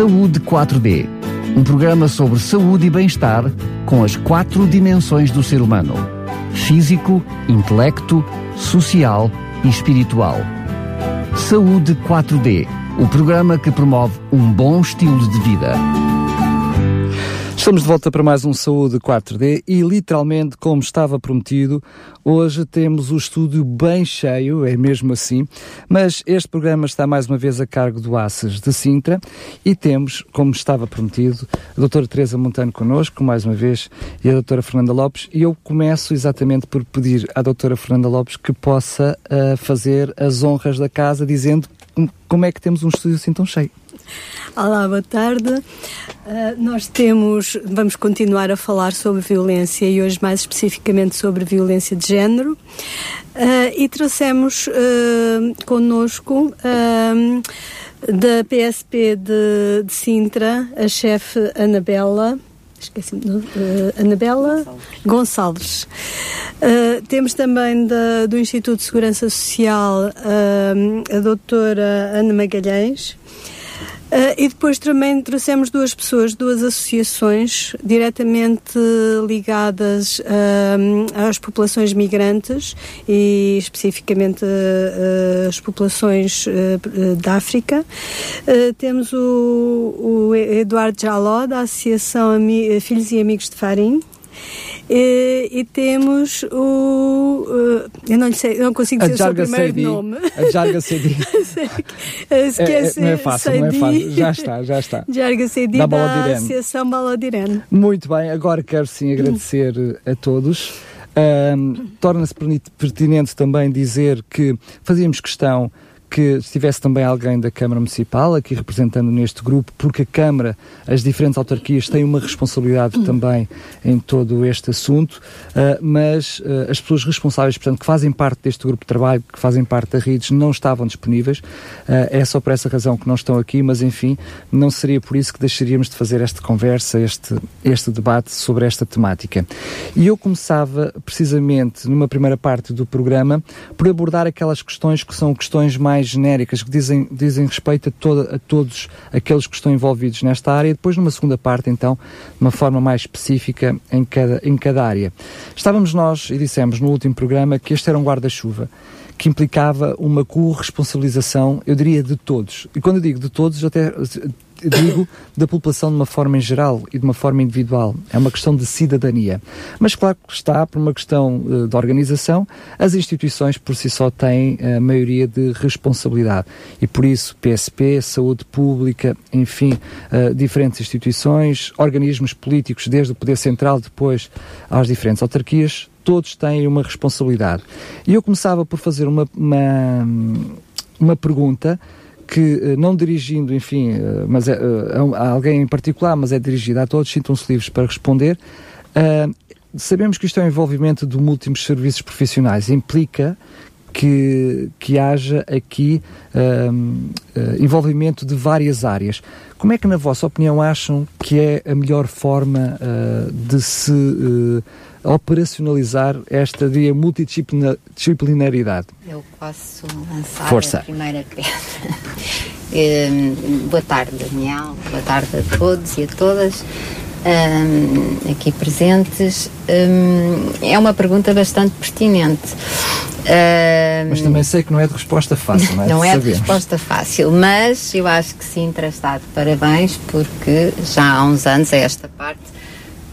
Saúde 4D, um programa sobre saúde e bem-estar com as quatro dimensões do ser humano: físico, intelecto, social e espiritual. Saúde 4D, o programa que promove um bom estilo de vida. Estamos de volta para mais um Saúde 4D e, literalmente, como estava prometido, hoje temos o estúdio bem cheio, é mesmo assim, mas este programa está mais uma vez a cargo do ACES de Sintra e temos, como estava prometido, a doutora Teresa Montano connosco, mais uma vez, e a doutora Fernanda Lopes, e eu começo exatamente por pedir à doutora Fernanda Lopes que possa uh, fazer as honras da casa, dizendo como é que temos um estúdio assim tão cheio. Olá, boa tarde. Uh, nós temos, vamos continuar a falar sobre violência e hoje mais especificamente sobre violência de género. Uh, e trouxemos uh, connosco da PSP de, de Sintra a chefe Anabela esqueci uh, Anabela Gonçalves. Uh, temos também da, do Instituto de Segurança Social uh, a doutora Ana Magalhães. Uh, e depois também trouxemos duas pessoas, duas associações diretamente ligadas uh, às populações migrantes e especificamente uh, as populações da África. temos o, o Eduardo Jaló, da Associação Ami Filhos e Amigos de Farim, e, e, temos o. Uh, eu não, sei, não consigo dizer o seu primeiro Seidi. nome. A Jarga Seidi. Esquece, é, é, não é fácil, não é fácil. Já está, já está. Jarga Seidi da, da Associação Balodirene. Muito bem, agora quero sim agradecer a todos. Um, Torna-se pertinente também dizer que fazíamos questão que estivesse também alguém da Câmara Municipal aqui representando neste grupo, porque a Câmara, as diferentes autarquias têm uma responsabilidade hum. também em todo este assunto, uh, mas uh, as pessoas responsáveis, portanto, que fazem parte deste grupo de trabalho, que fazem parte da RIDES, não estavam disponíveis. Uh, é só por essa razão que não estão aqui, mas enfim, não seria por isso que deixaríamos de fazer esta conversa, este, este debate sobre esta temática. E eu começava precisamente numa primeira parte do programa por abordar aquelas questões que são questões mais mais genéricas que dizem, dizem respeito a, toda, a todos aqueles que estão envolvidos nesta área e depois numa segunda parte então de uma forma mais específica em cada, em cada área. Estávamos nós e dissemos no último programa que este era um guarda-chuva que implicava uma corresponsabilização, eu diria, de todos. E quando eu digo de todos, até digo da população de uma forma em geral e de uma forma individual. É uma questão de cidadania. Mas claro que está por uma questão uh, de organização, as instituições por si só têm a uh, maioria de responsabilidade. E por isso, PSP, saúde pública, enfim, uh, diferentes instituições, organismos políticos, desde o Poder Central depois às diferentes autarquias, todos têm uma responsabilidade. E eu começava por fazer uma, uma, uma pergunta que, eh, não dirigindo, enfim, eh, mas é, eh, a alguém em particular, mas é dirigida a todos, sintam-se livres para responder. Uh, sabemos que isto é um envolvimento de múltiplos serviços profissionais, implica que, que haja aqui uh, uh, envolvimento de várias áreas. Como é que, na vossa opinião, acham que é a melhor forma de se operacionalizar esta dia multidisciplinaridade? Eu posso lançar Força. a primeira pedra. um, boa tarde, Daniel. Boa tarde a todos e a todas. Um, aqui presentes. Um, é uma pergunta bastante pertinente. mas também sei que não é de resposta fácil, não é? não é de resposta fácil, mas eu acho que sim, está de parabéns, porque já há uns anos, a esta parte,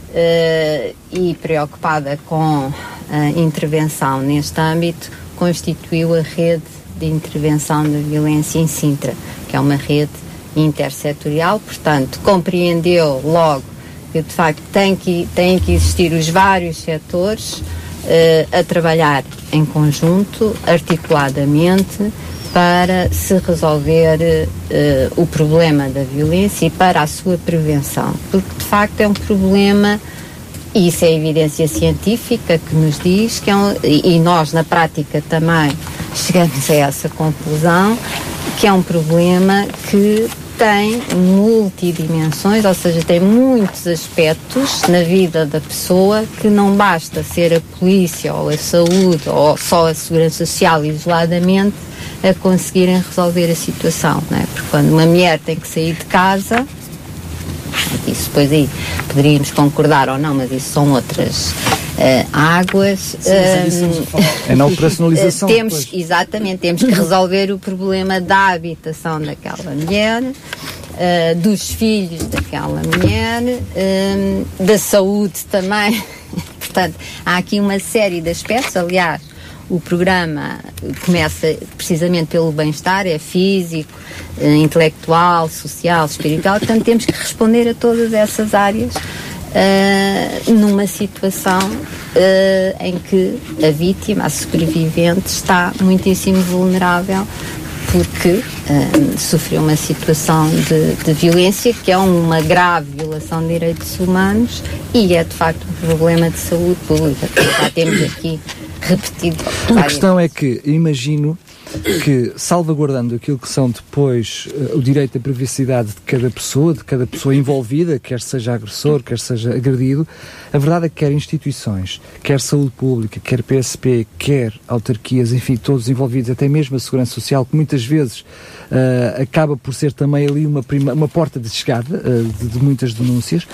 uh, e preocupada com a intervenção neste âmbito, constituiu a rede de intervenção da violência em Sintra, que é uma rede intersetorial, portanto, compreendeu logo que de facto tem que, tem que existir os vários setores uh, a trabalhar em conjunto, articuladamente, para se resolver uh, o problema da violência e para a sua prevenção, porque de facto é um problema e isso é evidência científica que nos diz que é um, e nós na prática também chegamos a essa conclusão que é um problema que tem multidimensões, ou seja, tem muitos aspectos na vida da pessoa que não basta ser a polícia ou a saúde ou só a segurança social isoladamente a conseguirem resolver a situação, não é? Porque quando uma mulher tem que sair de casa, Isso depois aí poderíamos concordar ou não, mas isso são outras uh, águas. Uh, é na operacionalização. temos, depois. exatamente, temos que resolver o problema da habitação daquela mulher. Uh, dos filhos daquela mulher, uh, da saúde também. Portanto, há aqui uma série de aspectos. Aliás, o programa começa precisamente pelo bem-estar, é físico, uh, intelectual, social, espiritual. Portanto, temos que responder a todas essas áreas numa situação em que a vítima, a sobrevivente, está muitíssimo vulnerável porque uh, sofreu uma situação de, de, violência que é uma grave violação de direitos humanos e é de facto um problema de saúde pública já temos aqui repetido. A questão é que imagino que, salvaguardando aquilo que são depois uh, o direito à privacidade de cada pessoa, de cada pessoa envolvida, quer seja agressor, quer seja agredido, a verdade é que quer instituições, quer saúde pública, quer PSP, quer autarquias, enfim, todos envolvidos, até mesmo a segurança social, que muitas vezes uh, acaba por ser também ali uma, prima, uma porta de chegada uh, de, de, muitas denúncias,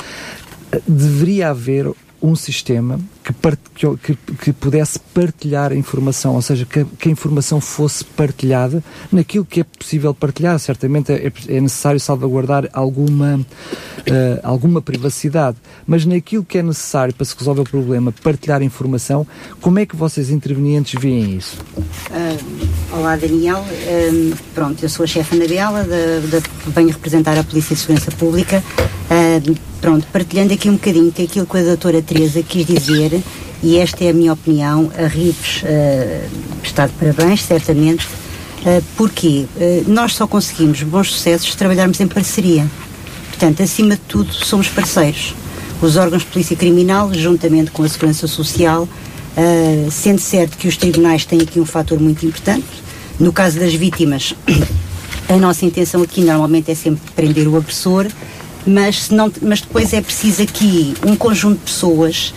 deveria haver um sistema que, que, que, pudesse partilhar a informação, ou seja, que, que, a informação fosse partilhada naquilo que é possível partilhar. Certamente é, é necessário salvaguardar alguma, uh, alguma privacidade, mas naquilo que é necessário para se resolver o problema, partilhar a informação, como é que vocês intervenientes veem isso? Uh, olá, Daniel. Uh, pronto, eu sou a chefe Anabela, de, de, venho representar a Polícia de Segurança Pública. Pronto, partilhando aqui um bocadinho que aquilo que a doutora Teresa quis dizer, e esta é a minha opinião, a RIVES uh, está de parabéns, certamente, uh, porque uh, nós só conseguimos bons sucessos se trabalharmos em parceria. Portanto, acima de tudo, somos parceiros. Os órgãos de polícia criminal, juntamente com a segurança social, uh, sendo certo que os tribunais têm aqui um fator muito importante. No caso das vítimas, a nossa intenção aqui normalmente é sempre prender o agressor, mas, não, mas depois é preciso aqui um conjunto de pessoas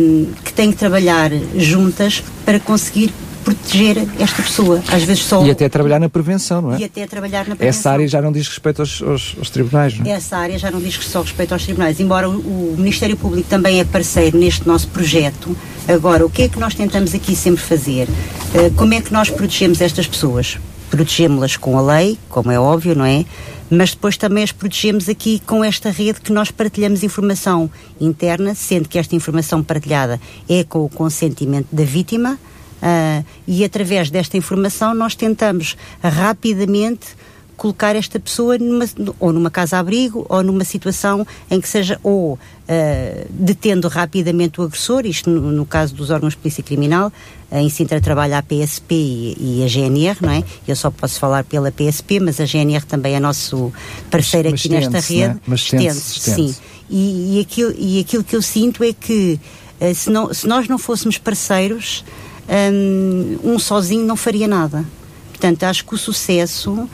um, que têm que trabalhar juntas para conseguir proteger esta pessoa. Às vezes só. E até trabalhar na prevenção, não é? E até trabalhar na prevenção. Essa área já não diz respeito aos, aos, aos tribunais, não é? Essa área já não diz só respeito aos tribunais. Embora o, o, Ministério Público também é parceiro neste nosso projeto, agora, o que é que nós tentamos aqui sempre fazer? Uh, como é que nós protegemos estas pessoas? Protegemos-las com a lei, como é óbvio, não é? Mas depois também as protegemos aqui com esta rede que nós partilhamos informação interna, sendo que esta informação partilhada é com o consentimento da vítima. Uh, e através desta informação nós tentamos rapidamente colocar esta pessoa numa, ou numa casa-abrigo ou numa situação em que seja ou uh, detendo rapidamente o agressor, isto no, no, caso dos órgãos de polícia criminal, em Sintra trabalha a PSP e, e, a GNR, não é? Eu só posso falar pela PSP, mas a GNR também é nosso parceiro mas, aqui mas nesta rede. Né? Mas estende-se, sim. E, e, aquilo, e aquilo que eu sinto é que uh, se, não, se nós não fôssemos parceiros, um, um sozinho não faria nada. Portanto, acho que o sucesso uh,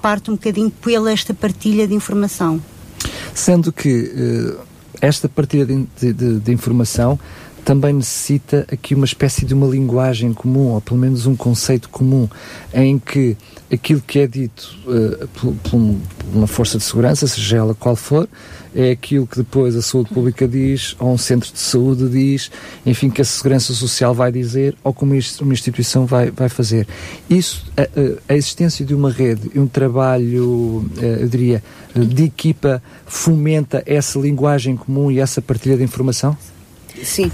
parte um bocadinho pela esta partilha de informação. Sendo que uh, esta partilha de, de, de, informação também necessita aqui uma espécie de uma linguagem comum, ou pelo menos um conceito comum, em que aquilo que é dito uh, por, por, uma força de segurança, seja ela qual for, é aquilo que depois a saúde pública diz, ou um centro de saúde diz, enfim, que a segurança social vai dizer, ou como uma instituição vai, vai fazer. Isso, a, a existência de uma rede e um trabalho, eh, eu diria, de equipa, fomenta essa linguagem comum e essa partilha de informação? Sim.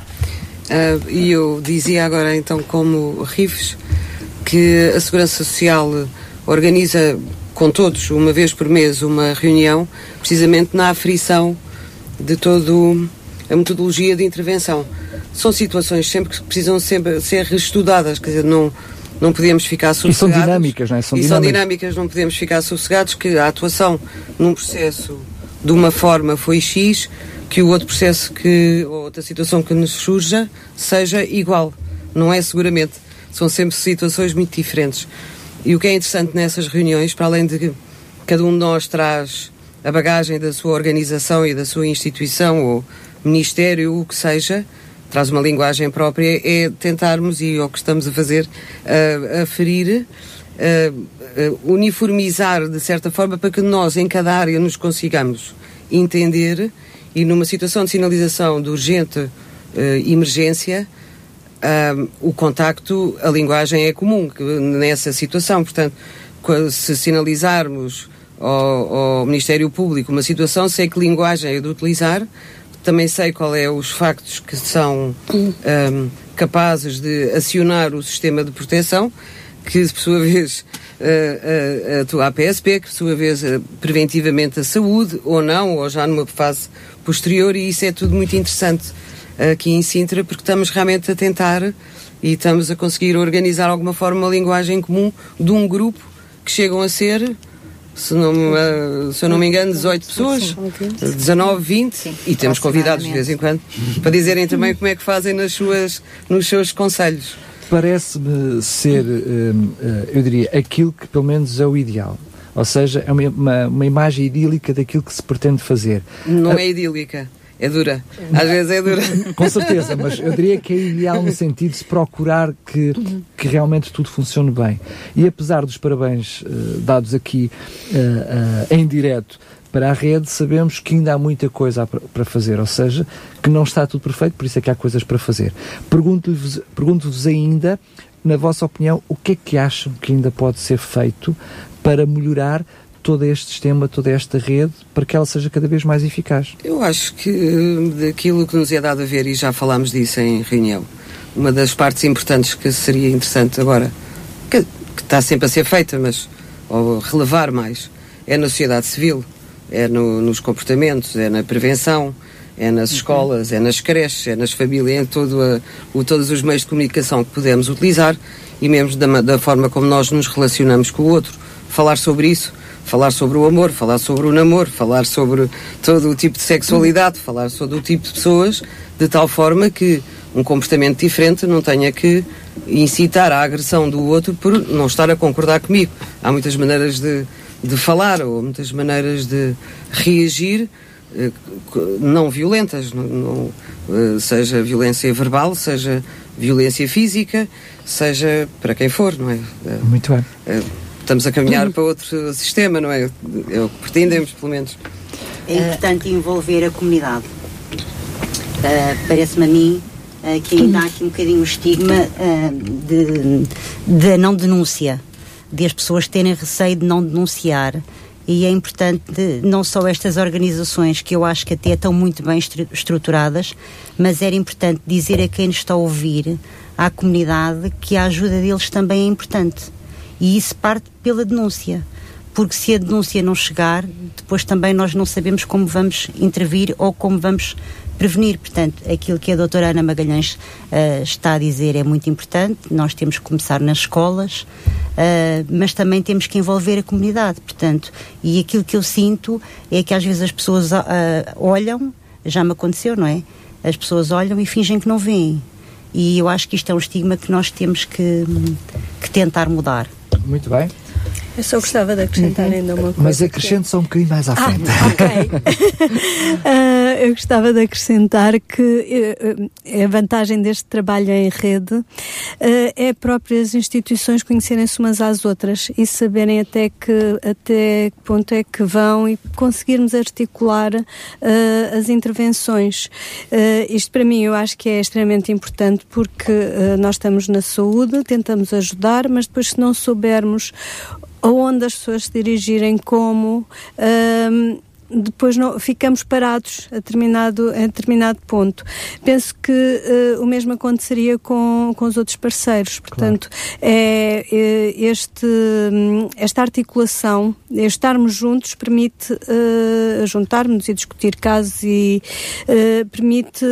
Uh, e eu dizia agora, então, como RIFES, que a Segurança Social organiza com todos, uma vez por mês, uma reunião, precisamente na aferição de toda a metodologia de intervenção. São situações sempre que precisam sempre ser reestudadas, quer dizer, não, não podemos ficar sossegados. E são dinâmicas, não é? São e dinâmicas. são dinâmicas, não podemos ficar sossegados que a atuação num processo de uma forma foi X, que o outro processo que, ou outra situação que nos surja seja igual. Não é seguramente. São sempre situações muito diferentes. E o que é interessante nessas reuniões, para além de que cada um de nós traz a bagagem da sua organização e da sua instituição ou ministério, o que seja, traz uma linguagem própria, é tentarmos, e é o que estamos a fazer, a, a ferir, uniformizar de certa forma para que nós, em cada área, nos consigamos entender e numa situação de sinalização de urgente uh, emergência, o contacto, a linguagem é comum nessa situação. Portanto, se sinalizarmos ao, ao, Ministério Público uma situação, sei que linguagem é de utilizar, também sei qual é os factos que são um, capazes de acionar o sistema de proteção, que por sua vez uh, uh, atua a PSP, que por sua vez uh, preventivamente a saúde, ou não, ou já numa fase posterior, e isso é tudo muito interessante aqui em Sintra, porque estamos realmente a tentar e estamos a conseguir organizar de alguma forma uma linguagem comum de um grupo que chegam a ser se não, se eu não me engano, 18 pessoas, 19, 20, Sim, e temos convidados de vez em quando para dizerem também como é que fazem nas suas, nos seus conselhos. Parece-me ser, uh, eu diria, aquilo que pelo menos é o ideal. Ou seja, é uma, uma, uma imagem idílica daquilo que se pretende fazer. Não é idílica. É dura. Às vezes é dura. Com certeza, mas eu diria que é ideal no sentido de se procurar que, que realmente tudo funcione bem. E apesar dos parabéns uh, dados aqui uh, uh, em direto para a rede, sabemos que ainda há muita coisa para fazer, ou seja, que não está tudo perfeito, por isso é que há coisas para fazer. Pergunto-vos pergunto ainda, na vossa opinião, o que é que acham que ainda pode ser feito para melhorar todo este sistema, toda esta rede, para que ela seja cada vez mais eficaz? Eu acho que eh, daquilo que nos é dado a ver, e já falámos disso em reunião, uma das partes importantes que seria interessante agora, que, que está sempre a ser feita, mas ou relevar mais, é na sociedade civil, é no, nos comportamentos, é na prevenção, é nas uhum. escolas, é nas creches, é nas famílias, em todo a, o, todos os meios de comunicação que podemos utilizar e mesmo da, da forma como nós nos relacionamos com o outro. Falar sobre isso falar sobre o amor, falar sobre o namoro, falar sobre todo o tipo de sexualidade, falar sobre o tipo de pessoas, de tal forma que um comportamento diferente não tenha que incitar a agressão do outro por não estar a concordar comigo. Há muitas maneiras de, de falar ou muitas maneiras de reagir eh, não violentas, não, não, eh, seja violência verbal, seja violência física, seja para quem for, não é? Muito bem. Eh, estamos a caminhar para outro sistema, não é? É o que pretendemos, pelo menos. É importante envolver a comunidade. Uh, Parece-me a mim uh, que ainda há aqui um bocadinho o estigma uh, de, de não denúncia, de as pessoas terem receio de não denunciar. E é importante não só estas organizações, que eu acho que até estão muito bem estruturadas, mas era importante dizer a quem nos está a ouvir, à comunidade, que a ajuda deles também é importante e isso parte pela denúncia. Porque se a denúncia não chegar, depois também nós não sabemos como vamos intervir ou como vamos prevenir. Portanto, aquilo que a doutora Ana Magalhães uh, está a dizer é muito importante. Nós temos que começar nas escolas, uh, mas também temos que envolver a comunidade. Portanto, e aquilo que eu sinto é que às vezes as pessoas uh, olham, já me aconteceu, não é? As pessoas olham e fingem que não veem. E eu acho que isto é um estigma que nós temos que, que tentar mudar. Muito bem. Eu só gostava de acrescentar ainda uma coisa. Mas acrescente só um bocadinho mais à frente. Ah, ok. uh, eu gostava de acrescentar que uh, a vantagem deste trabalho em rede uh, é próprias instituições conhecerem-se umas às outras e saberem até que, até que ponto é que vão e conseguirmos articular as intervenções. isto para mim eu acho que é extremamente importante porque nós estamos na saúde, tentamos ajudar, mas depois se não soubermos aonde as pessoas se dirigirem, como. Um, depois não, ficamos parados a determinado, a determinado ponto. Penso que uh, o mesmo aconteceria com, com os outros parceiros. Portanto, claro. é, é, este, esta articulação, estarmos juntos, permite uh, juntarmos e discutir casos e uh, permite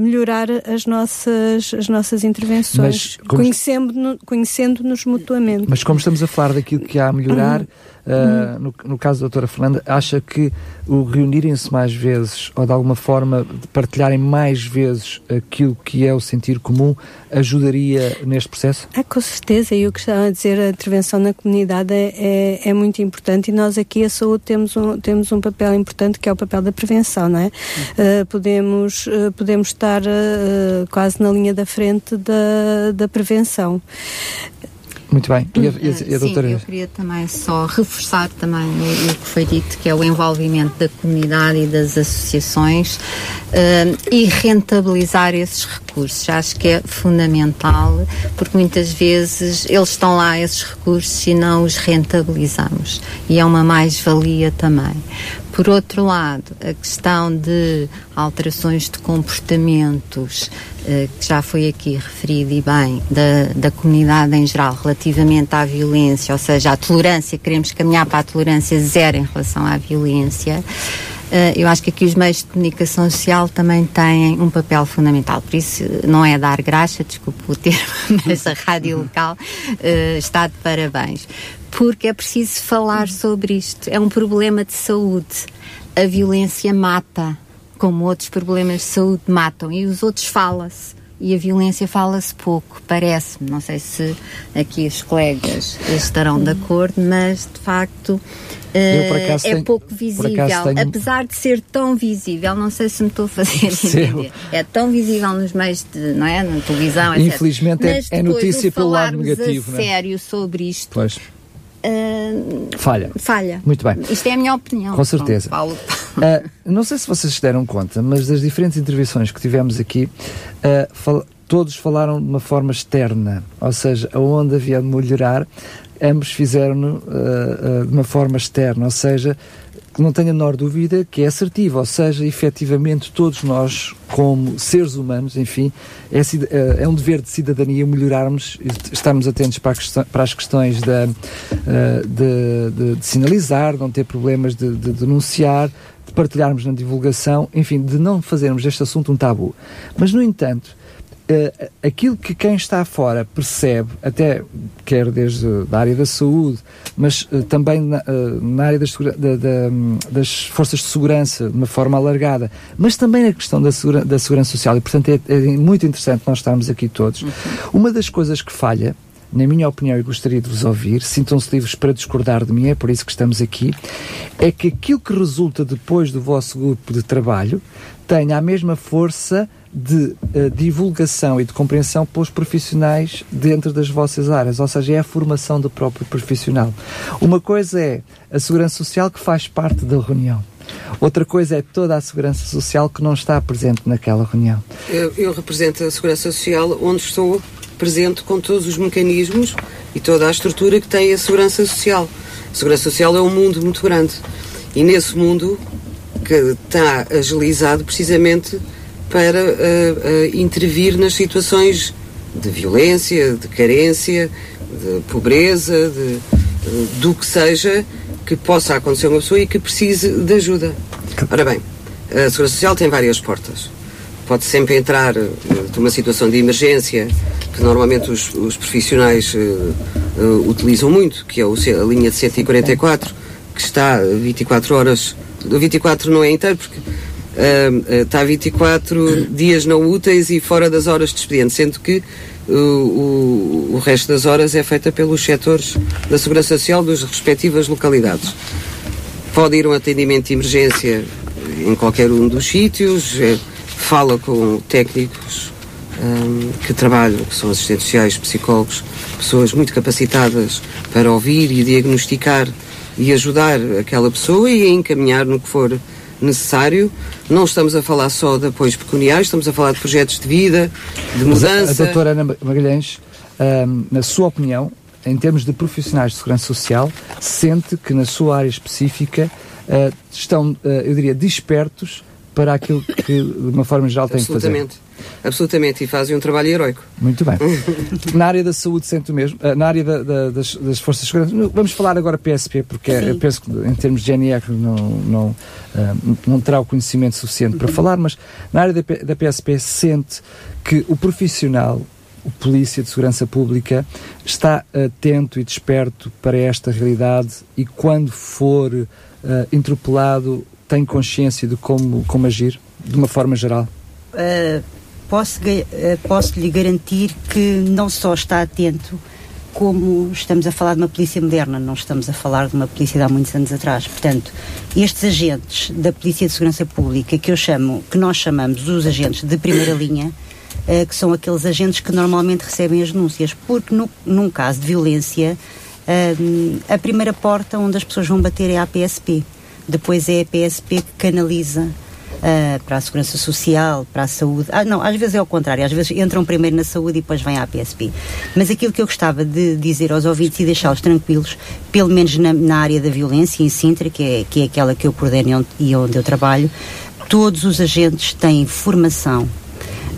melhorar as nossas, as nossas intervenções, conhecendo-nos conhecendo mutuamente. Mas como estamos a falar daquilo que há a melhorar. Uhum Uh, no, no, caso da doutora Fernanda, acha que o reunirem-se mais vezes ou de alguma forma partilharem mais vezes aquilo que é o sentir comum ajudaria neste processo? Ah, com certeza, e o que estava a dizer, a intervenção na comunidade é, é, é, muito importante e nós aqui a saúde temos um, temos um papel importante que é o papel da prevenção, não é? Uh, podemos, uh, podemos estar quase na linha da frente da, da prevenção. Muito bem. E a, e a, e a doutora? Sim, eu queria também só reforçar também o, o, que foi dito, que é o envolvimento da comunidade e das associações uh, e rentabilizar esses recursos. Acho que é fundamental, porque muitas vezes eles estão lá, esses recursos, e não os rentabilizamos. E é uma mais-valia também. Por outro lado, a questão de alterações de comportamentos, eh, que já foi aqui referido e bem, da, da comunidade em geral relativamente à violência, ou seja, a tolerância, queremos caminhar para a tolerância zero em relação à violência. Uh, eu acho que aqui os meios de comunicação social também têm um papel fundamental. Por isso, não é dar graxa, desculpe o termo, mas a rádio local uh, está de parabéns porque é preciso falar sobre isto. É um problema de saúde. A violência mata, como outros problemas de saúde matam, e os outros fala-se. E a violência fala-se pouco, parece-me. Não sei se aqui os colegas estarão de acordo, mas de facto Uh, é tenho, pouco visível, tenho... apesar de ser tão visível, não sei se me estou a fazer entender. É tão visível nos meios de, não é, na televisão, etc. Infelizmente é, é notícia pelo lado negativo, a é? sério sobre isto. Pois. Uh, falha. Falha. Muito bem. Isto é a minha opinião. Com certeza. Paulo. Uh, não sei se vocês se deram conta, mas das diferentes intervenções que tivemos aqui, uh, fal todos falaram de uma forma externa, ou seja, aonde havia de melhorar, ambos fizeram-no de uma forma externa, ou seja, não tenha a menor dúvida que é assertiva, ou seja, efetivamente todos nós, como seres humanos, enfim, é, é um dever de cidadania melhorarmos, estarmos atentos para, questão, para as questões eh, de, de, de, sinalizar, não ter problemas de, de denunciar, de partilharmos na divulgação, enfim, de não fazermos deste assunto um tabu. Mas, no entanto, uh, aquilo que quem está fora percebe, até quer desde a área da saúde, mas uh, também na, uh, na área das, da, da, das, forças de segurança, de uma forma alargada, mas também na questão da, segura, da segurança social, e portanto é, é, muito interessante nós estarmos aqui todos. Uhum. Uma das coisas que falha, na minha opinião, e gostaria de vos ouvir, sintam-se livres para discordar de mim, é por isso que estamos aqui, é que aquilo que resulta depois do vosso grupo de trabalho tenha a mesma força de uh, divulgação e de compreensão pelos profissionais dentro das vossas áreas, ou seja, é a formação do próprio profissional. Uma coisa é a segurança social que faz parte da reunião. Outra coisa é toda a segurança social que não está presente naquela reunião. Eu, eu represento a segurança social onde estou presente com todos os mecanismos e toda a estrutura que tem a segurança social. A segurança social é um mundo muito grande e nesse mundo que está agilizado precisamente para uh, uh, intervir nas situações de violência, de carência, de pobreza, de, uh, do que seja que possa acontecer a uma pessoa e que precise de ajuda. Ora bem, a Segurança Social tem várias portas. Pode sempre entrar de uma situação de emergência que normalmente os, os profissionais utilizam muito, que é a linha de 144, que está 24 horas. 24 não é inteiro, porque uh, está 24 dias não úteis e fora das horas de expediente, sendo que o, o, resto das horas é feita pelos setores da Segurança Social das respectivas localidades. Pode ir um atendimento de emergência em qualquer um dos sítios, é, fala com técnicos um, que trabalham, que são assistentes sociais, psicólogos, pessoas muito capacitadas para ouvir e diagnosticar e ajudar aquela pessoa e encaminhar no que for necessário. Não estamos a falar só de apoios pecuniários, estamos a falar de projetos de vida, de mudança. A, a doutora Ana Magalhães, na sua opinião, em termos de profissionais de segurança social, sente que na sua área específica uh, estão, uh, eu diria, despertos para aquilo que, de uma forma geral, têm que fazer. Absolutamente. Absolutamente, e fazem um trabalho heroico. Muito bem. na área da saúde, sento mesmo, eh, na área da, da, das, das, forças de segurança, vamos falar agora PSP, porque Sim. eu penso que em termos de GNR não, não, uh, não terá o conhecimento suficiente para uhum. falar, mas na área da, da PSP sente que o profissional, o Polícia de Segurança Pública, está atento e desperto para esta realidade e quando for uh, interpelado tem consciência de como, como agir, de uma forma geral? Uh, posso, uh, posso lhe garantir que não só está atento, como estamos a falar de uma polícia moderna, não estamos a falar de uma polícia de há muitos anos atrás. Portanto, estes agentes da Polícia de Segurança Pública, que eu chamo, que nós chamamos os agentes de primeira linha, uh, que são aqueles agentes que normalmente recebem as denúncias, porque no, num caso de violência, uh, a primeira porta onde as pessoas vão bater é a PSP. Depois é a PSP que canaliza uh, para a segurança social, para a saúde. Ah, não, às vezes é ao contrário, às vezes entram primeiro na saúde e depois vêm à PSP. Mas aquilo que eu gostava de dizer aos ouvintes e deixá-los tranquilos, pelo menos na, na, área da violência em Sintra, que é, que é aquela que eu coordeno e onde eu trabalho, todos os agentes têm formação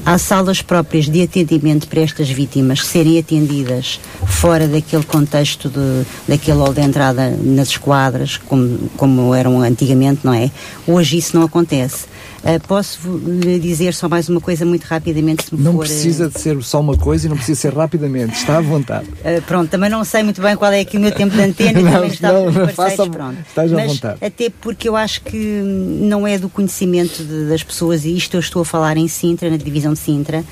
Há salas próprias de atendimento para estas vítimas serem atendidas fora daquele contexto de, daquele hall de entrada nas esquadras, como, como eram antigamente, não é? Hoje isso não acontece. Uh, posso lhe dizer só mais uma coisa muito rapidamente? não for, precisa uh... de ser só uma coisa e não precisa ser rapidamente, está à vontade. Uh, pronto, também não sei muito bem qual é aqui o meu tempo de antena, não, também está não, não, faça, pronto. Estás à vontade. Até porque eu acho que não é do conhecimento de, das pessoas, e isto eu estou a falar em Sintra, na divisão de Sintra,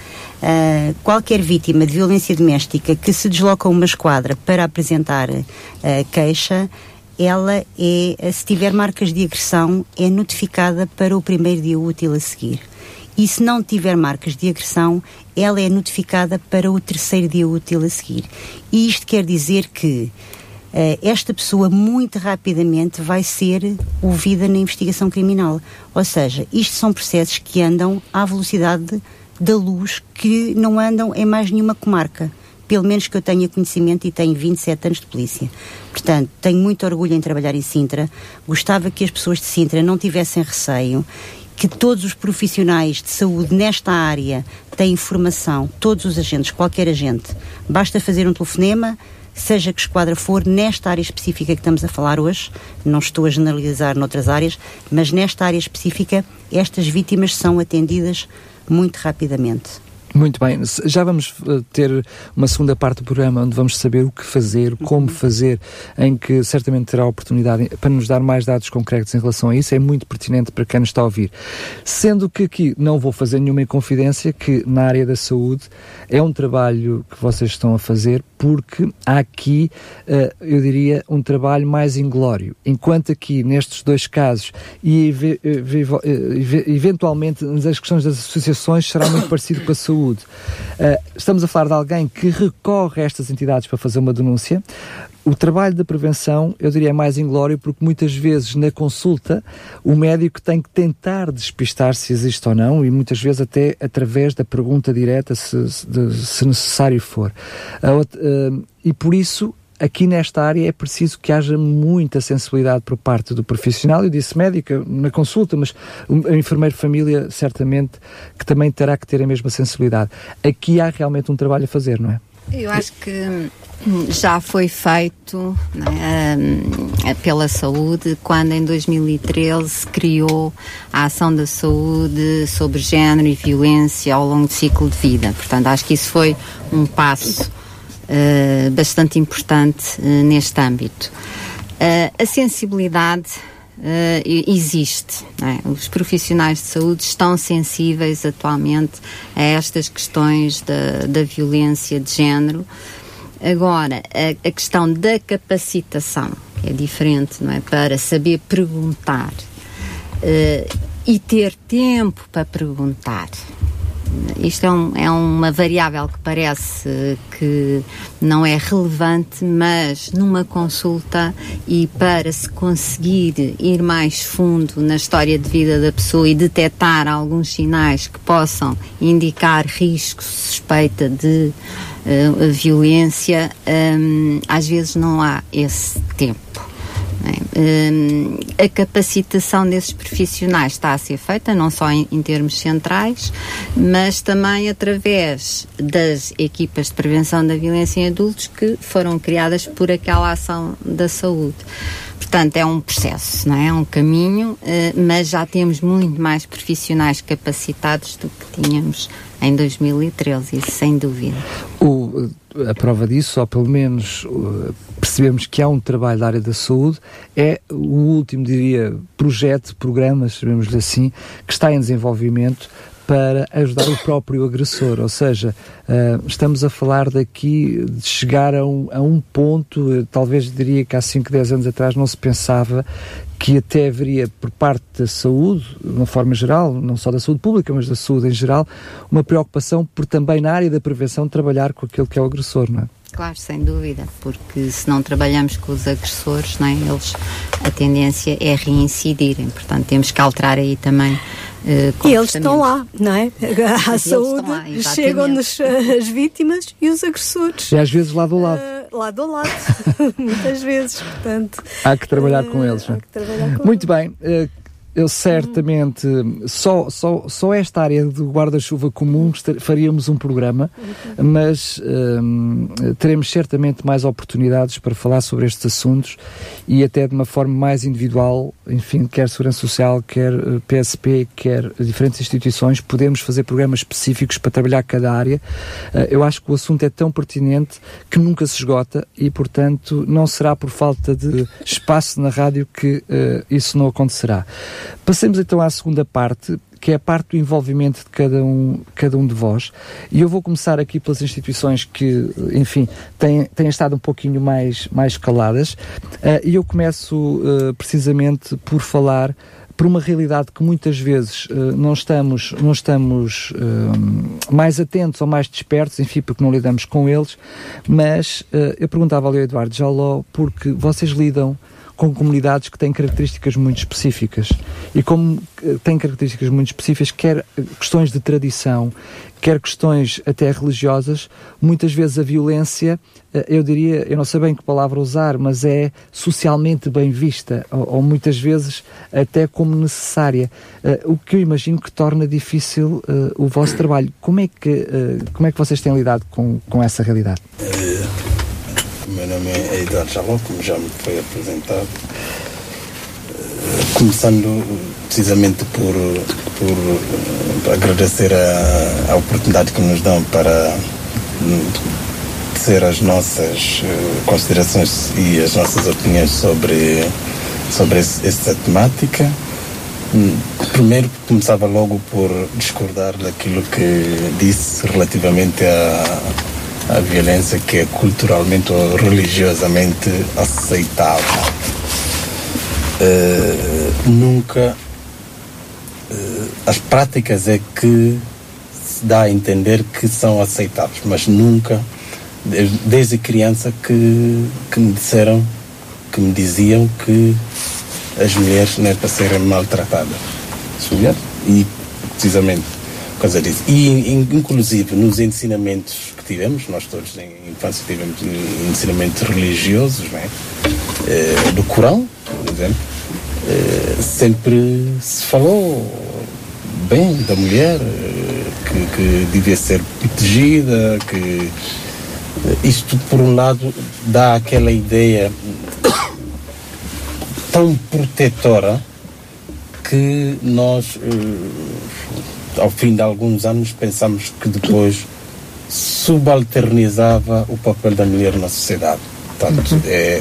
qualquer vítima de violência doméstica que se desloca a uma esquadra para apresentar queixa, ela é, se tiver marcas de agressão, é notificada para o primeiro dia útil a seguir. E se não tiver marcas de agressão, ela é notificada para o terceiro dia útil a seguir. E isto quer dizer que uh, esta pessoa muito rapidamente vai ser ouvida na investigação criminal. Ou seja, isto são processos que andam à velocidade da luz, que não andam em mais nenhuma comarca pelo menos que eu tenha conhecimento e tenho 27 anos de polícia. Portanto, tenho muito orgulho em trabalhar em Sintra. Gostava que as pessoas de Sintra não tivessem receio que todos os profissionais de saúde nesta área têm formação, todos os agentes, qualquer agente. Basta fazer um telefonema, seja que esquadra for, nesta área específica que estamos a falar hoje, não estou a generalizar noutras áreas, mas nesta área específica, estas vítimas são atendidas muito rapidamente. Muito bem, já vamos eh, ter uma segunda parte do programa onde vamos saber o que fazer, como uhum. fazer, em que certamente terá oportunidade para nos dar mais dados concretos em relação a isso. É muito pertinente para quem nos está a ouvir. Sendo que aqui não vou fazer nenhuma inconfidência que na área da saúde é um trabalho que vocês estão a fazer porque há aqui, eh, eu diria, um trabalho mais inglório. Enquanto aqui nestes dois casos e eventualmente nas questões das associações será muito parecido com a saúde saúde. Uh, estamos a falar de alguém que recorre a estas entidades para fazer uma denúncia. O trabalho da prevenção, eu diria, é mais inglório porque muitas vezes na consulta o médico tem que tentar despistar se existe ou não e muitas vezes até através da pergunta direta se, se, necessário for. Uh, e por isso aqui nesta área é preciso que haja muita sensibilidade por parte do profissional, eu disse médica na consulta, mas o enfermeiro de família certamente que também terá que ter a mesma sensibilidade. Aqui há realmente um trabalho a fazer, não é? Eu acho que hum, já foi feito é, hum, pela saúde quando em 2013 se criou a ação da saúde sobre género e violência ao longo do ciclo de vida. Portanto, acho que isso foi um passo uh, bastante importante uh, neste âmbito. Uh, a sensibilidade existe. É? Os profissionais de saúde estão sensíveis atualmente a estas questões da, da violência de género. Agora, a, a, questão da capacitação, é diferente, não é? Para saber perguntar e ter tempo para perguntar isto é, um, é, uma variável que parece que não é relevante, mas numa consulta e para se conseguir ir mais fundo na história de vida da pessoa e detectar alguns sinais que possam indicar risco, suspeita de uh, violência, um, às vezes não há esse tempo. Um, a capacitação desses profissionais está a ser feita, não só em, em, termos centrais, mas também através das equipas de prevenção da violência em adultos que foram criadas por aquela ação da saúde. Portanto, é um processo, não é? É um caminho, uh, mas já temos muito mais profissionais capacitados do que tínhamos em 2013, isso sem dúvida. O, a prova disso, ou pelo menos uh, percebemos que há um trabalho da área da saúde, é o último, diria, projeto, programa, chamemos-lhe assim, que está em desenvolvimento para ajudar o próprio agressor. Ou seja, uh, estamos a falar daqui de chegar a um, a um ponto, talvez diria que há 5, 10 anos atrás não se pensava que até haveria por parte da saúde, de uma forma geral, não só da saúde pública, mas da saúde em geral, uma preocupação por também na área da prevenção trabalhar com aquele que é o agressor, não é? Claro, sem dúvida, porque se não trabalhamos com os agressores, não é? eles, a tendência é reincidirem, portanto temos que alterar aí também Uh, e eles estão lá, não é? À saúde lá, chegam-nos as vítimas e os agressores. E às vezes lado ao lado. Uh, lado ao lado, muitas vezes, portanto. Há que trabalhar uh, com eles. Há que trabalhar com Muito eles. bem eu certamente, só, só, só esta área do guarda-chuva comum faríamos um programa, mas um, teremos certamente mais oportunidades para falar sobre estes assuntos e até de uma forma mais individual, enfim, quer Segurança Social, quer PSP, eh, quer diferentes instituições, podemos fazer programas específicos para trabalhar cada área. Eh, eu acho que o assunto é tão pertinente que nunca se esgota e, portanto, não será por falta de espaço na rádio que uh, isso não acontecerá. Passemos então à segunda parte, que é a parte do envolvimento de cada um, cada um de vós. E eu vou começar aqui pelas instituições que, enfim, têm, têm estado um pouquinho mais, mais caladas. Uh, e eu começo uh, precisamente por falar por uma realidade que muitas vezes uh, não estamos, não estamos mais atentos ou mais despertos, enfim, porque não lidamos com eles, mas eu perguntava ao Eduardo Jaló porque vocês lidam com comunidades que têm características muito específicas. E como eh, têm características muito específicas, quer eh, questões de tradição, quer questões até religiosas, muitas vezes a violência, eh, eu diria, eu não sei bem que palavra usar, mas é socialmente bem vista, ou, ou muitas vezes até como necessária, o que eu imagino que torna difícil o vosso trabalho. Como é que, como é que vocês têm lidado com, com essa realidade? Nome é Eduardo Jaló, como já me foi apresentado. Eh, começando precisamente por, por eh, agradecer a, a, oportunidade que nos dão para dizer as nossas eh, considerações e as nossas opiniões sobre, sobre essa temática. Hum, primeiro começava logo por discordar daquilo que disse relativamente a a violência que é culturalmente ou religiosamente aceitável. Uh, nunca uh, as práticas é que se dá a entender que são aceitáveis, mas nunca desde criança que, que me disseram que me diziam que as mulheres não é para serem maltratadas. E precisamente por causa disso. E inclusive nos ensinamentos tivemos, nós todos em infância tivemos ensinamentos religiosos, não é? Eh, do Corão, por exemplo, eh, sempre se falou bem da mulher, eh, que, que devia ser protegida, que isto por um lado dá aquela ideia tão protetora que nós ao fim de alguns anos pensamos que depois subalternizava o papel da mulher na sociedade. Portanto, uhum. é,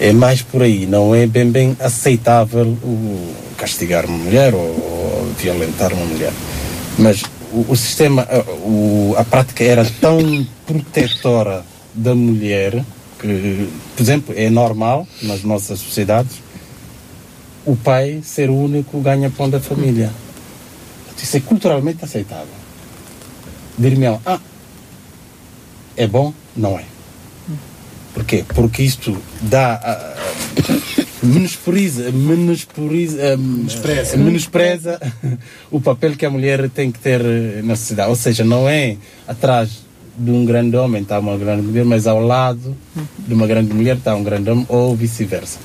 é mais por aí. Não é bem bem aceitável o castigar uma mulher ou, ou violentar uma mulher. Mas o, o sistema, o, a prática era tão protetora da mulher que, por exemplo, é normal nas nossas sociedades o pai ser o único ganha-pão da família. Isso é culturalmente aceitável. Dir-me, ah, é bom? Não é. Porquê? Porque isto dá. Uh, menospreza, menospreza, menospreza, menospreza o papel que a mulher tem que ter na sociedade. Ou seja, não é atrás de um grande homem está uma grande mulher, mas ao lado de uma grande mulher está um grande homem, ou vice-versa.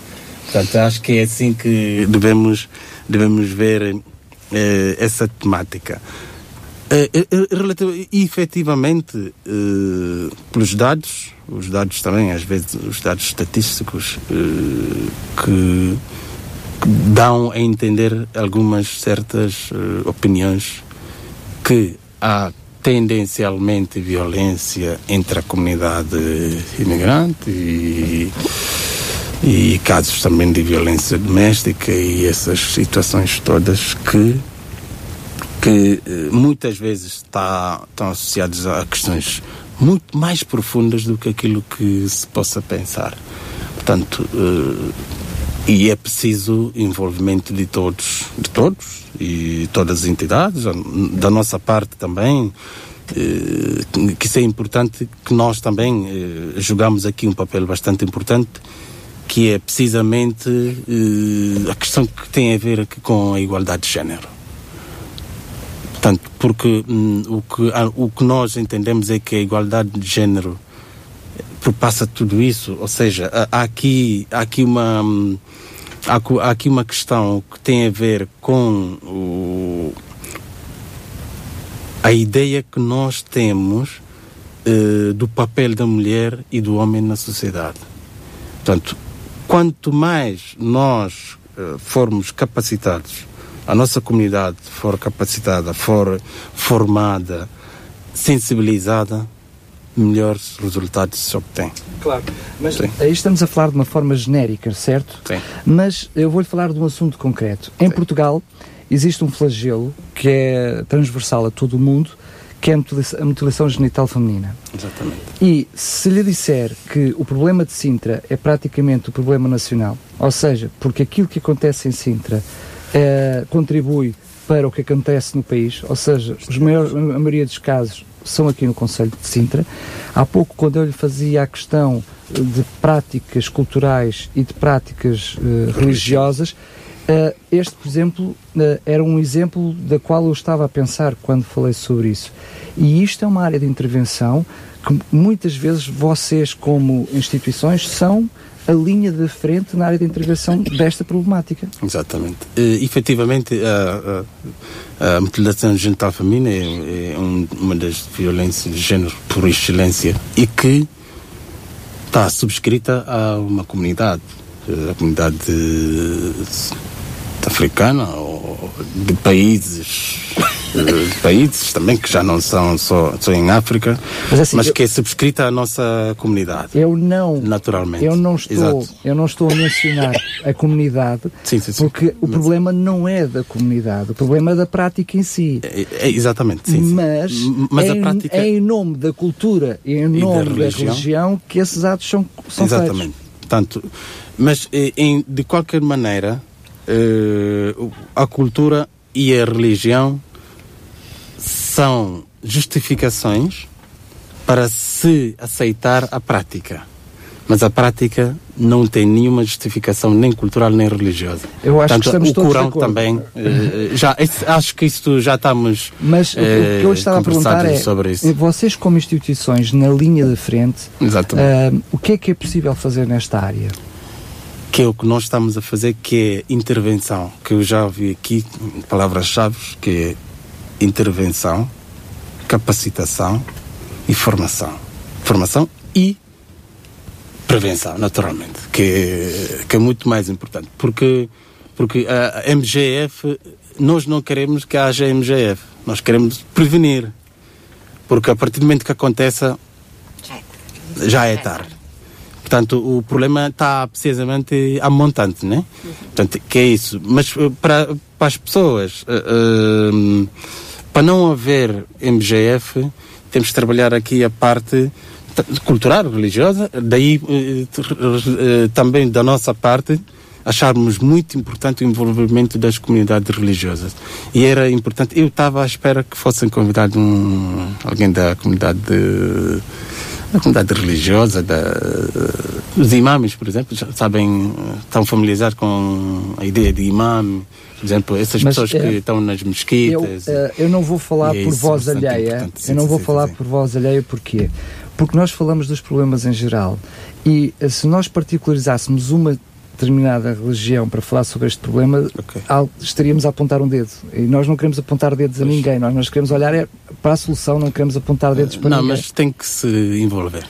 Portanto, acho que é assim que devemos, devemos ver eh, essa temática. É, é, é, efetivamente, eh, pelos dados, os dados também, às vezes, os dados estatísticos eh, que, que, dão a entender algumas certas eh, opiniões que há tendencialmente violência entre a comunidade imigrante e, e casos também de violência doméstica e essas situações todas que que eh, muitas vezes está, estão associados a questões muito mais profundas do que aquilo que se possa pensar. Portanto, eh, e é preciso envolvimento de todos, de todos e todas as entidades, da nossa parte também, eh, que isso é importante que nós também jogamos aqui um papel bastante importante que é precisamente a questão que tem a ver com a igualdade de género. Portanto, porque hum, o, que, o que nós entendemos é que a igualdade de género perpassa tudo isso, ou seja, há aqui, há aqui uma hum, há aqui uma questão que tem a ver com o, a ideia que nós temos uh, do papel da mulher e do homem na sociedade. Portanto, quanto mais nós uh, formos capacitados, a nossa comunidade for capacitada, for formada, sensibilizada, melhores resultados se obtém. Claro, mas Sim. aí estamos a falar de uma forma genérica, certo? Sim. Mas eu vou-lhe falar de um assunto concreto. Em Sim. Portugal existe um flagelo que é transversal a todo o mundo, que é a mutilação genital feminina. Exatamente. E se lhe disser que o problema de Sintra é praticamente o problema nacional, ou seja, porque aquilo que acontece em Sintra eh, contribui para o que acontece no país, ou seja, a maioria dos casos são aqui no Conselho de Sintra. Há pouco, quando eu lhe fazia a questão de práticas culturais e de práticas uh, religiosas, uh, este, por exemplo, era um exemplo da qual eu estava a pensar quando falei sobre isso. E isto é uma área de intervenção que muitas vezes vocês, como instituições, são a linha de frente na área de intervenção desta problemática. Exatamente. E, efetivamente, a, a, a mutilação genital feminina é, é um, uma das violências de género por excelência e que está subscrita a uma comunidade, a comunidade africana ou de países de países também que já não são só, só em África, mas, assim, mas eu, que é subscrita à nossa comunidade. Eu não, naturalmente. Eu não estou, eu não estou a mencionar a comunidade, sim, sim, sim. porque o mas, problema não é da comunidade, o problema é da prática em si. É, é exatamente, sim, Mas, mas é, prática... é, em nome da cultura e em nome da religião, da religião que esses atos são, são exatamente. feitos. Tanto, mas eh, em, de qualquer maneira, uh, a cultura e a religião são justificações para se aceitar a prática. Mas a prática não tem nenhuma justificação nem cultural nem religiosa. Eu acho Portanto, que estamos o Corão também eh, já acho que isso já estamos Mas eh, o que eu estava a perguntar é sobre isso. vocês como instituições na linha de frente, uh, o que é que é possível fazer nesta área? que é o que nós estamos a fazer, que é intervenção, que eu já ouvi aqui, palavras-chave, que é intervenção, capacitação e formação. Formação e prevenção, naturalmente, que é, que é muito mais importante. Porque, porque a MGF, nós não queremos que haja MGF, nós queremos prevenir. Porque a partir do momento que aconteça, já é tarde. Portanto, o problema está precisamente a montante, né? Portanto, que é isso. Mas eh, para, para as pessoas, uh, uh, para não haver MGF, temos que trabalhar aqui a parte cultural, religiosa, daí uh, também da nossa parte, acharmos muito importante o envolvimento das comunidades religiosas. E era importante, eu estava à espera que fossem convidados um, alguém da comunidade de, da comunidade religiosa, da, os imãs, por exemplo, já sabem, estão familiarizados com a ideia de imã, por exemplo, essas Mas, pessoas é, que estão nas mesquitas. Eu, eu não vou falar é por voz alheia, eu não vou sim, falar sim. por voz alheia porquê? Porque nós falamos dos problemas em geral e eh, se nós particularizássemos uma determinada religião para falar sobre este problema, okay. estaríamos a apontar um dedo. E nós não queremos apontar dedos pois. a ninguém, nós, nós queremos olhar é para a solução, não queremos apontar dedos para não, ninguém. Não, mas tem que se envolver.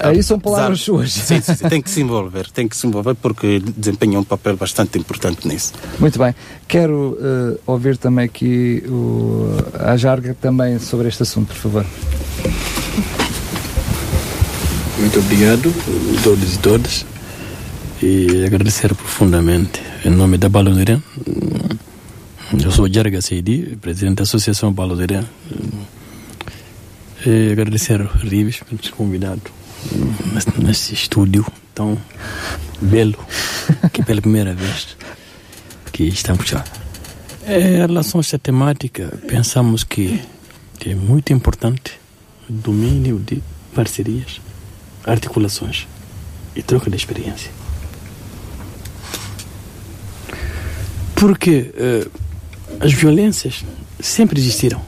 Aí são palavras Apesar, suas. Sim, sim, sim, tem que se envolver, tem que se envolver porque desempenha um papel bastante importante nisso. Muito bem. Quero uh, ouvir também aqui o, a Jarga também sobre este assunto, por favor. Muito obrigado a todos e todas e agradecer profundamente em nome da Balonira Eu sou Jarga Seidi, presidente da Associação Zeré. E agradecer Rives por nos convidado neste estúdio tão belo, que pela primeira vez que estamos lá. Em relação a esta temática, pensamos que é muito importante o domínio de parcerias, articulações e troca de experiência. Porque uh, as violências sempre existiram.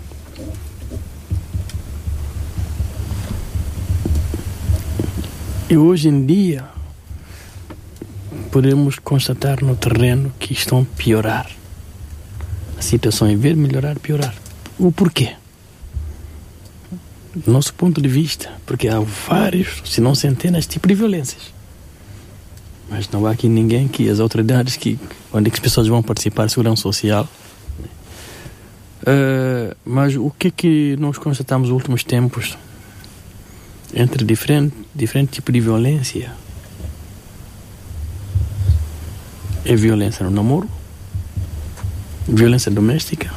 E hoje em dia podemos constatar no terreno que estão a piorar. A situação, em vez de melhorar, piorar. O porquê? Do nosso ponto de vista, porque há vários, se não centenas, tipos de violências. Mas não há aqui ninguém que as autoridades que onde é que as pessoas vão participar segurança social. Uh, mas o que é que nós constatamos nos últimos tempos entre diferentes diferente tipos de violência? É violência no namoro, violência doméstica,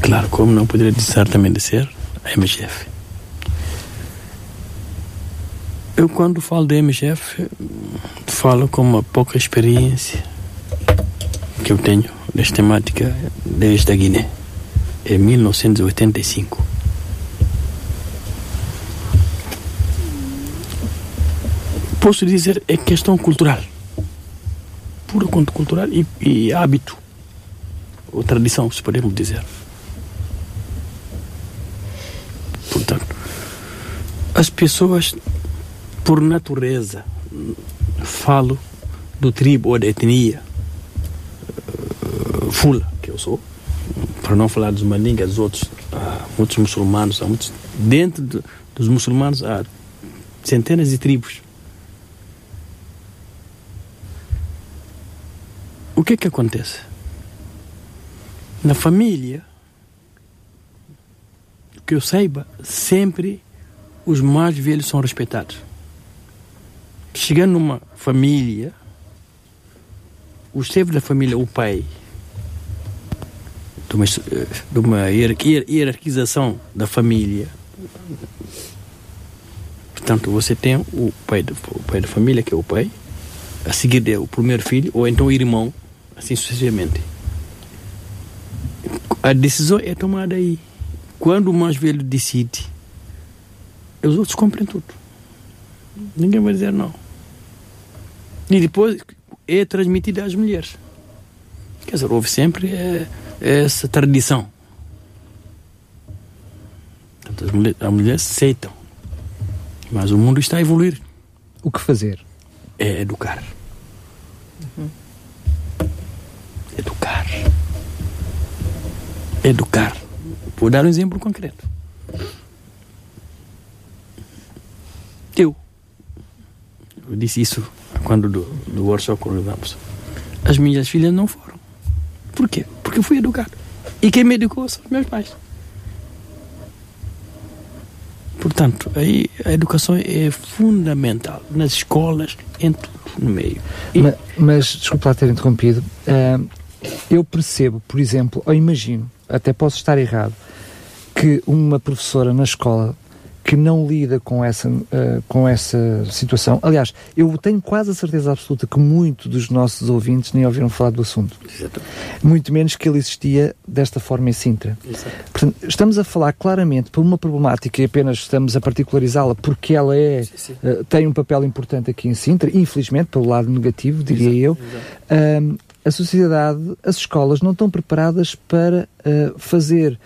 claro, como não poderia certamente ser, a MGF. Eu, quando falo de MGF, falo com uma pouca experiência que eu tenho nesta temática desde a Guiné, em 1985. Posso dizer é questão cultural, puro quanto cultural e, e hábito, ou tradição, se podemos dizer. Portanto, as pessoas por natureza, falo do tribo ou da etnia uh, fula, que eu sou, para não falar dos maningas, dos outros, há muitos muçulmanos, há muitos, dentro de, dos muçulmanos há centenas de tribos. O que é que acontece? Na família, que eu saiba, sempre os mais velhos são respeitados chegando numa família, o chefe da família, o pai, de uma, de uma hierarquização da família. Portanto, você tem o pai, o pai da família, que é o pai, a seguir é o primeiro filho, ou então o irmão, assim sucessivamente. A decisão é tomada aí. Quando o mais velho decide, os outros cumprem tudo. Ninguém vai dizer não. E depois é transmitida às mulheres. Quer dizer, houve sempre é, essa tradição. Portanto, as mulheres, as mulheres aceitam. Mas o mundo está a evoluir. O que fazer? É educar. Uhum. Educar. Educar. Vou dar um exemplo concreto. Eu. Eu disse isso quando do, do workshop organizamos. As minhas filhas não foram. Por quê? Porque eu fui educado. E quem me educou são os meus pais. Portanto, aí a educação é fundamental nas escolas, em tudo no meio. E... Mas, mas desculpa lá ter interrompido. Uh, eu percebo, por exemplo, ou imagino, até posso estar errado, que uma professora na escola que não lida com essa, uh, com essa situação. Aliás, eu tenho quase a certeza absoluta que muitos dos nossos ouvintes nem ouviram falar do assunto. Exato. Muito menos que ele existia desta forma em Sintra. Portanto, estamos a falar claramente por uma problemática e apenas estamos a particularizá-la porque ela é, sim, sim. Uh, tem um papel importante aqui em Sintra, infelizmente, pelo lado negativo, diria Exato. eu. Uh, a sociedade, as escolas não estão preparadas para uh, fazer,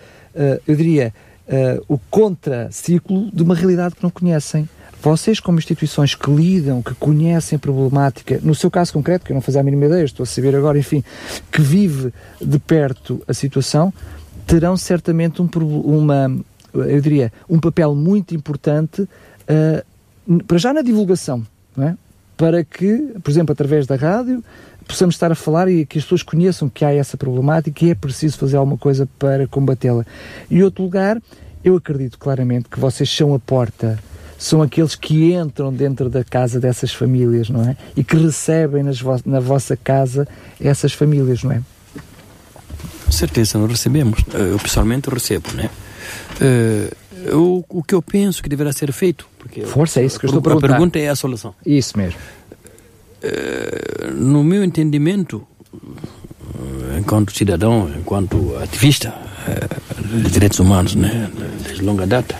eu diria, uh, o contraciclo de uma realidade que não conhecem. Vocês, como instituições que lidam, que conhecem a problemática, no seu caso concreto, que eu não fazia a mínima ideia, estou a saber agora, enfim, que vive de perto a situação, terão certamente um, uma, eu diria, um papel muito importante uh, para já na divulgação, é? para que, por exemplo, através da rádio, possamos estar a falar e que as pessoas conheçam que há essa problemática e é preciso fazer alguma coisa para combatê-la. E outro lugar, eu acredito claramente que vocês são a porta, são aqueles que entram dentro da casa dessas famílias, não é? E que recebem vo na vossa casa essas famílias, não é? certeza, nós recebemos. Eh, eu pessoalmente recebo, né? Uh, o, o que eu penso que deverá ser feito. Porque Força, é isso que eu estou a perguntar. A pergunta é a solução. Isso mesmo. Uh, no meu entendimento, enquanto cidadão, enquanto ativista uh, de direitos humanos, né, de longa data,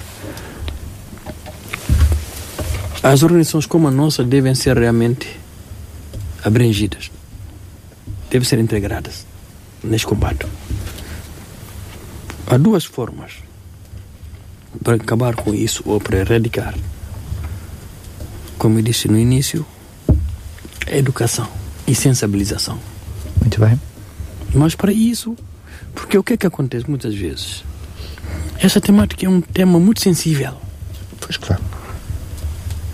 as organizações como a nossa devem ser realmente abrangidas, devem ser integradas neste combate. Há duas formas para acabar com isso ou para erradicar. Como eu disse no início, educação e sensibilização. Muito bem. Mas para isso, porque o que é que acontece muitas vezes? Essa temática é um tema muito sensível. Pois claro.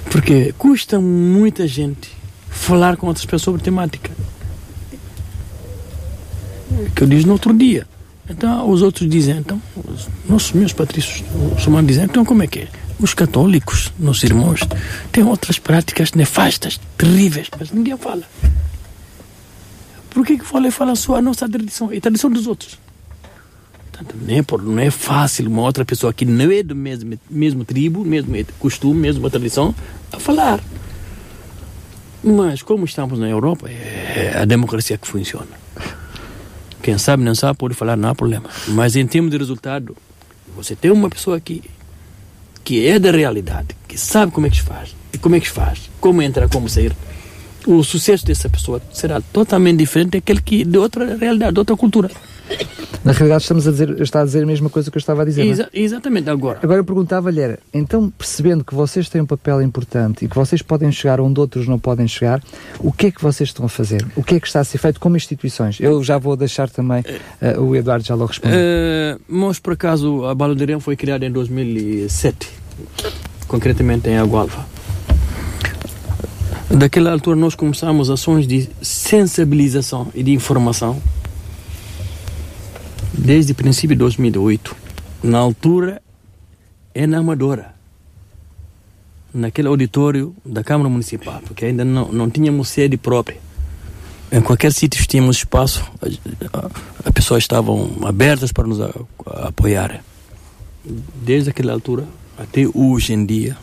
Porque custa muita gente falar com outras pessoas sobre temática. Que eu disse no outro dia. Então os outros dizem, então, os nossos meus patrícios muçulmanos dizem, então como é que é? Os católicos, nossos irmãos, têm outras práticas nefastas, terríveis, mas ninguém fala. Por que que fala e fala só a nossa tradição e a tradição dos outros? Portanto, não, é não é fácil uma outra pessoa que não é do mesmo, mesmo tribo, mesmo costume, mesma tradição, a falar. Mas como estamos na Europa, é a democracia que funciona. Quem sabe, não sabe, pode falar, não há problema. Mas em termos de resultado, você tem uma pessoa aqui que é da realidade, que sabe como é que se faz, e como é que se faz, como entrar, como sair o sucesso dessa pessoa será totalmente diferente daquele que de outra realidade, de outra cultura. Na realidade, estamos a dizer, está a dizer a mesma coisa que eu estava a dizer. É? Exa é? Exatamente, agora. Agora eu perguntava-lhe, era, então percebendo que vocês têm um papel importante e que vocês podem chegar onde outros não podem chegar, o que é que vocês estão a fazer? O que é que está a ser feito como instituições? Eu já vou deixar também uh, o Eduardo já logo responder. Uh, mas por acaso a Balondirão foi criada em 2007, concretamente em Agualva. Daquela altura nós começamos ações de sensibilização e de informação desde o princípio de 2008. Na altura, é na Amadora, naquele auditório da Câmara Municipal, porque ainda não, não tínhamos sede própria. Em qualquer sítio tínhamos espaço, as pessoas estavam abertas para nos a, a apoiar. Desde aquela altura até hoje em dia,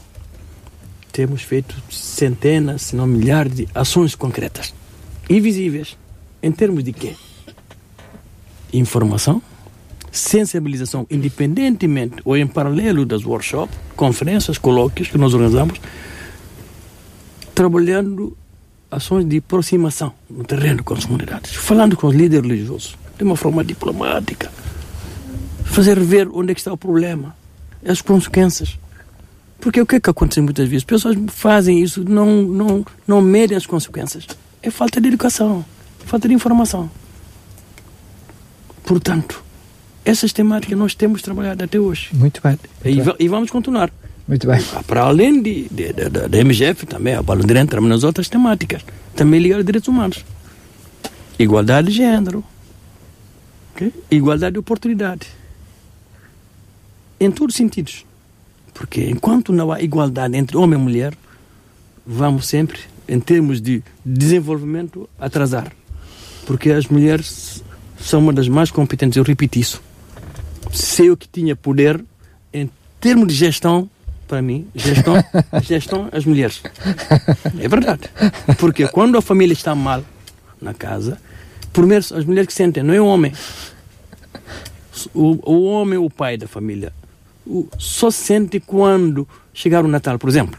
temos feito centenas, se não milhares de ações concretas e visíveis. Em termos de quê? Informação, sensibilização, independentemente ou em paralelo das workshops, conferências, colóquios que nós organizamos, trabalhando ações de aproximação no terreno com as comunidades, falando com os líderes religiosos, de uma forma diplomática, fazer ver onde é que está o problema, as consequências porque o que é que acontece muitas vezes? Pessoas fazem isso, não, não, não medem as consequências. É falta de educação, falta de informação. Portanto, essas temáticas nós temos trabalhado até hoje. Muito bem. Muito e, bem. e, vamos continuar. Muito bem. Ah, para além de, de, de, da MGF, também, a Balão Direito, entramos nas outras temáticas. Também ligado a direitos humanos. Igualdade de gênero. Okay? Igualdade de oportunidade. Em todos os sentidos. Porque enquanto não há igualdade entre homem e mulher, vamos sempre, em termos de desenvolvimento, atrasar. Porque as mulheres são uma das mais competentes, eu repito isso. Se eu que tinha poder, em termos de gestão, para mim, gestão, gestão as mulheres. É verdade. Porque quando a família está mal na casa, primeiro as mulheres que sentem, não é o homem. O, o homem é o pai da família só sente quando chegar o Natal, por exemplo.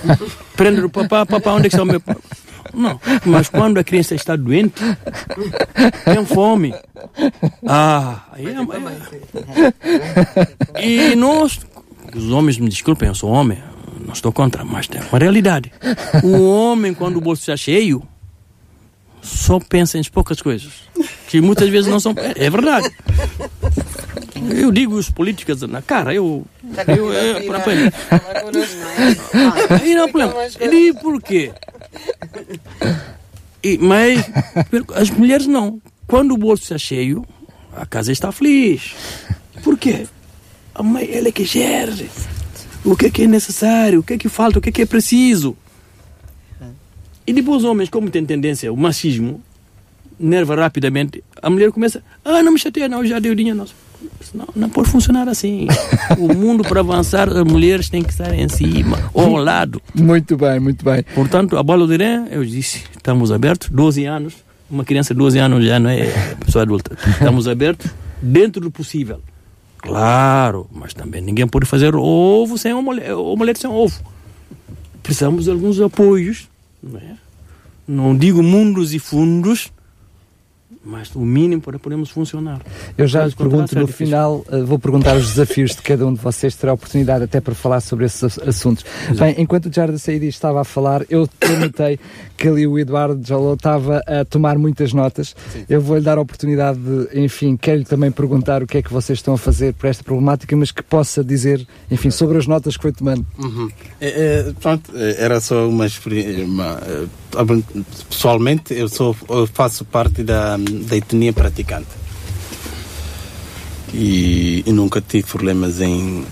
Prende o papá, papá, onde é que está o meu pai? Não, mas quando a criança está doente, tem fome. Ah, aí é, é. E nós, os homens, me desculpem, eu sou homem, não estou contra, mas tem uma realidade. O homem, quando o bolso está cheio, só pensa em poucas coisas, que muitas vezes não são. É, é verdade. Eu digo os políticos na cara, eu. eu, eu, eu Aí não é problema. E por quê? E, mas as mulheres não. Quando o bolso está cheio, a casa está feliz. Por quê? A mãe, ela é que gere. O que é que é necessário, o que é que falta, o que é que é preciso. E depois os homens, como tem tendência o machismo, nerva rapidamente, a mulher começa, ah, não me chateia, não, já deu dinheiro, não. Não, não pode funcionar assim. o mundo, para avançar, as mulheres têm que estar em cima, ou ao lado. Muito bem, muito bem. Portanto, a bola de Irã, eu disse, estamos abertos, 12 anos, uma criança de 12 anos já não é pessoa adulta. Estamos abertos dentro do possível. Claro, mas também ninguém pode fazer ovo sem omelete, omelete sem ovo. Precisamos de alguns apoios, não, é? não digo mundos e fundos, mas o mínimo para podermos funcionar. Eu já lhe pergunto no final, uh, vou perguntar os desafios de cada um de vocês, terá oportunidade até para falar sobre esses assuntos. Exato. Bem, enquanto o Jardim Saidi estava a falar, eu notei que ali o Eduardo Jalou estava a tomar muitas notas. Sim. Eu vou-lhe dar a oportunidade de, enfim, quero-lhe também perguntar o que é que vocês estão a fazer para esta problemática, mas que possa dizer, enfim, sobre as notas que foi tomando. Uhum. É, é, pronto, é, era só uma experiência. Pessoalmente, eu, sou, eu faço parte da da etnia praticante. E, e nunca tive problemas em,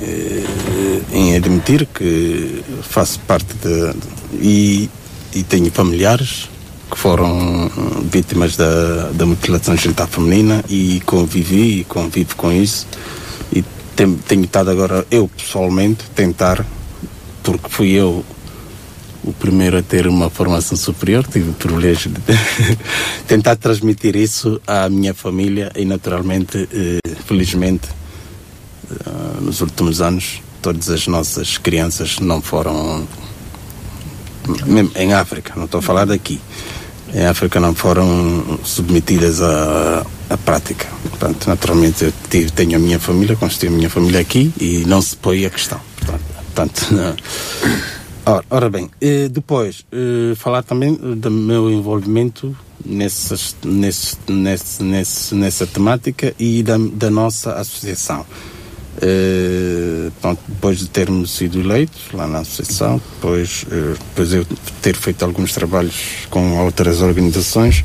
eh, em admitir que faço parte de. E, e tenho familiares que foram vítimas da, da mutilação genital feminina e convivi e convivo com isso. E tenho, tenho estado agora, eu pessoalmente, tentar, porque fui eu o primeiro a ter uma formação superior, tive o privilégio de tentar transmitir isso à minha família e, naturalmente, eh, felizmente, eh, nos últimos anos, todas as nossas crianças não foram. Mesmo em África, não estou a falar daqui. Em África não foram submetidas à, à prática. Portanto, naturalmente, eu tive, tenho a minha família, constitui a minha família aqui e não se põe a questão. Portanto, portanto Ora, ora bem, eh, depois eh, falar também do meu envolvimento nessas, nesse, nesse, nessa temática e da, da nossa associação. Eh, pronto, depois de termos sido eleitos lá na associação, depois, depois eu ter feito alguns trabalhos com outras organizações,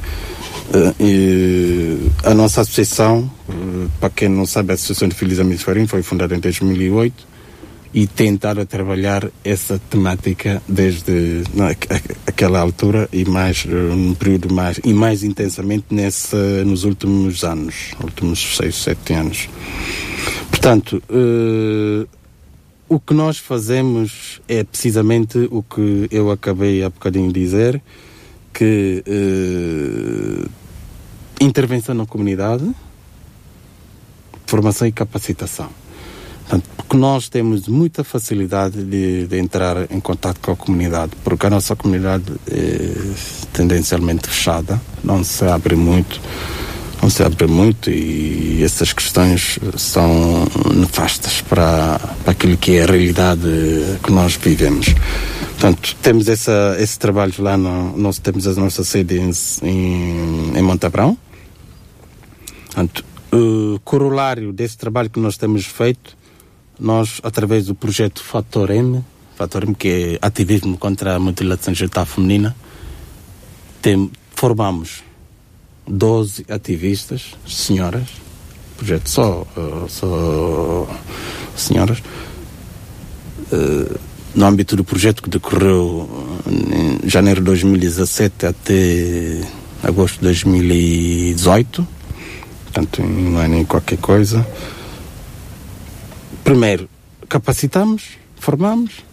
a nossa associação, para quem não sabe, a Associação de Filhos Amigos Farim foi fundada em 2008 e tentar trabalhar essa temática desde aquela altura e mais num período mais e mais intensamente nessa nos últimos anos, últimos seis, sete anos. Portanto, uh, o que nós fazemos é precisamente o que eu acabei há bocadinho de dizer, que uh, intervenção na comunidade, formação e capacitação. Portanto, porque nós temos muita facilidade de, de, entrar em contato com a comunidade, porque a nossa comunidade é tendencialmente fechada, não se abre muito, não se abre muito e essas questões são nefastas para, para aquilo que é a realidade que nós vivemos. Portanto, temos essa, esse trabalho lá, no, nós temos a nossa sede em, em, Montabrão. Portanto, o corolário desse trabalho que nós temos feito nós, através do projeto Fator M, Fator M, que é ativismo contra a mutilação genital feminina, tem, formamos 12 ativistas, senhoras, projeto só, uh, só senhoras, uh, no âmbito do projeto que decorreu em janeiro de 2017 até agosto de 2018, portanto, não é nem qualquer coisa primeiro capacitamos, formamos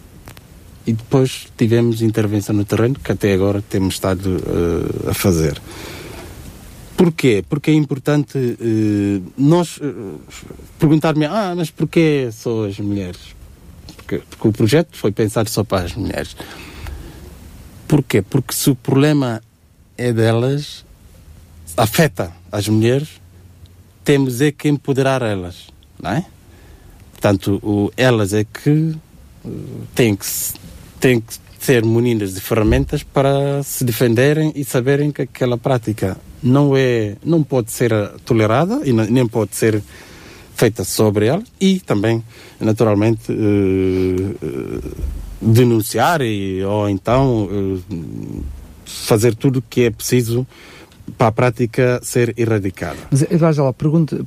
e depois tivemos intervenção no terreno que até agora temos estado uh, a fazer. Porquê? Porque é importante uh, nós uh, perguntar-me, ah, mas porquê só as mulheres? Porque, porque o projeto foi pensado só para as mulheres. Porquê? Porque se o problema é delas, afeta as mulheres, temos é que empoderar elas, não é? Portanto, o, elas é que eh, têm que, têm que ser munidas de ferramentas para se defenderem e saberem que aquela prática não é não pode ser tolerada e nem pode ser feita sobre ela e também naturalmente uh, denunciar e, ou então fazer tudo o que é preciso para a prática ser erradicada. Mas, Eduardo, lá, pergunta,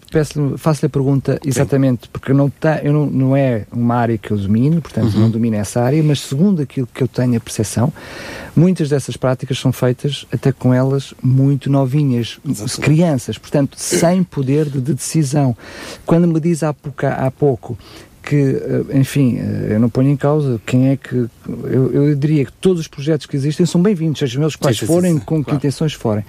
faço-lhe a pergunta exatamente, Sim. porque não, tá, eu não, não é uma área que eu domino, portanto uhum. não domino essa área, mas segundo aquilo que eu tenho a percepção, muitas dessas práticas são feitas até com elas muito novinhas, Exatamente. crianças, portanto sem poder de, de, decisão. Quando me diz há, pouco, há pouco que, eh, enfim, eh, eu não ponho em causa quem é que. Eu, eu diria que todos os projetos que existem são bem-vindos, sejam eles quais sim, forem, sim, sim, com claro. que intenções forem.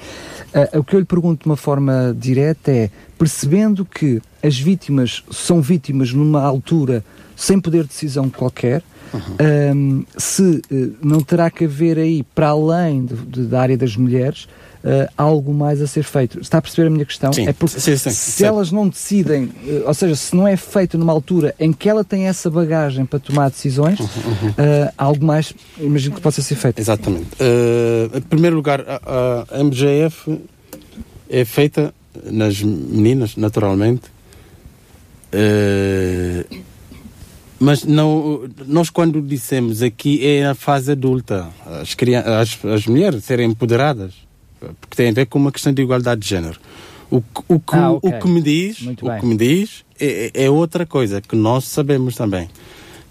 Uh, o que eu lhe pergunto de uma forma direta é: percebendo que as vítimas são vítimas numa altura sem poder de decisão qualquer, uhum. se uh, não terá que haver aí, para além de, de, da área das mulheres, uh, algo mais a ser feito. Está a perceber a minha questão? Sim. É porque sim, sim, se elas não decidem, uh, ou seja, se não é feito numa altura em que ela tem essa bagagem para tomar decisões, uhum, uhum. Uh, algo mais, imagino que possa ser feito. Exatamente. em primeiro lugar, a, a MGF é feita nas meninas, naturalmente. mas não, nós quando dissemos aqui é a fase adulta, as, as, as mulheres serem empoderadas porque tem a ver com uma questão de igualdade de género. O, o, que, ah, okay. o que me diz, o que me diz é, é, outra coisa que nós sabemos também,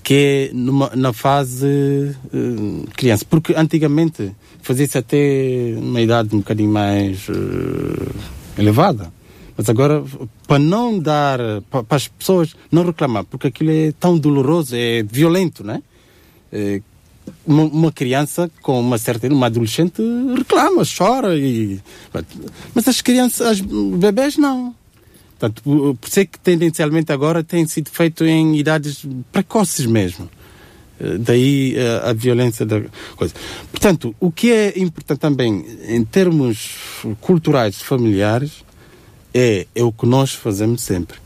que é numa, na fase uh, criança. Porque antigamente fazia-se até uma idade um bocadinho mais uh, elevada. Mas agora, para não dar, para, para, as pessoas não reclamar, porque aquilo é tão doloroso, é violento, né? É, uma, criança com uma certa uma adolescente reclama, chora e mas as crianças, as bebés não. Portanto, por ser que tendencialmente agora tem sido feito em idades precoces mesmo. Eh, daí a, eh, a violência da coisa. Portanto, o que é importante também em termos culturais familiares é, é o que nós fazemos sempre,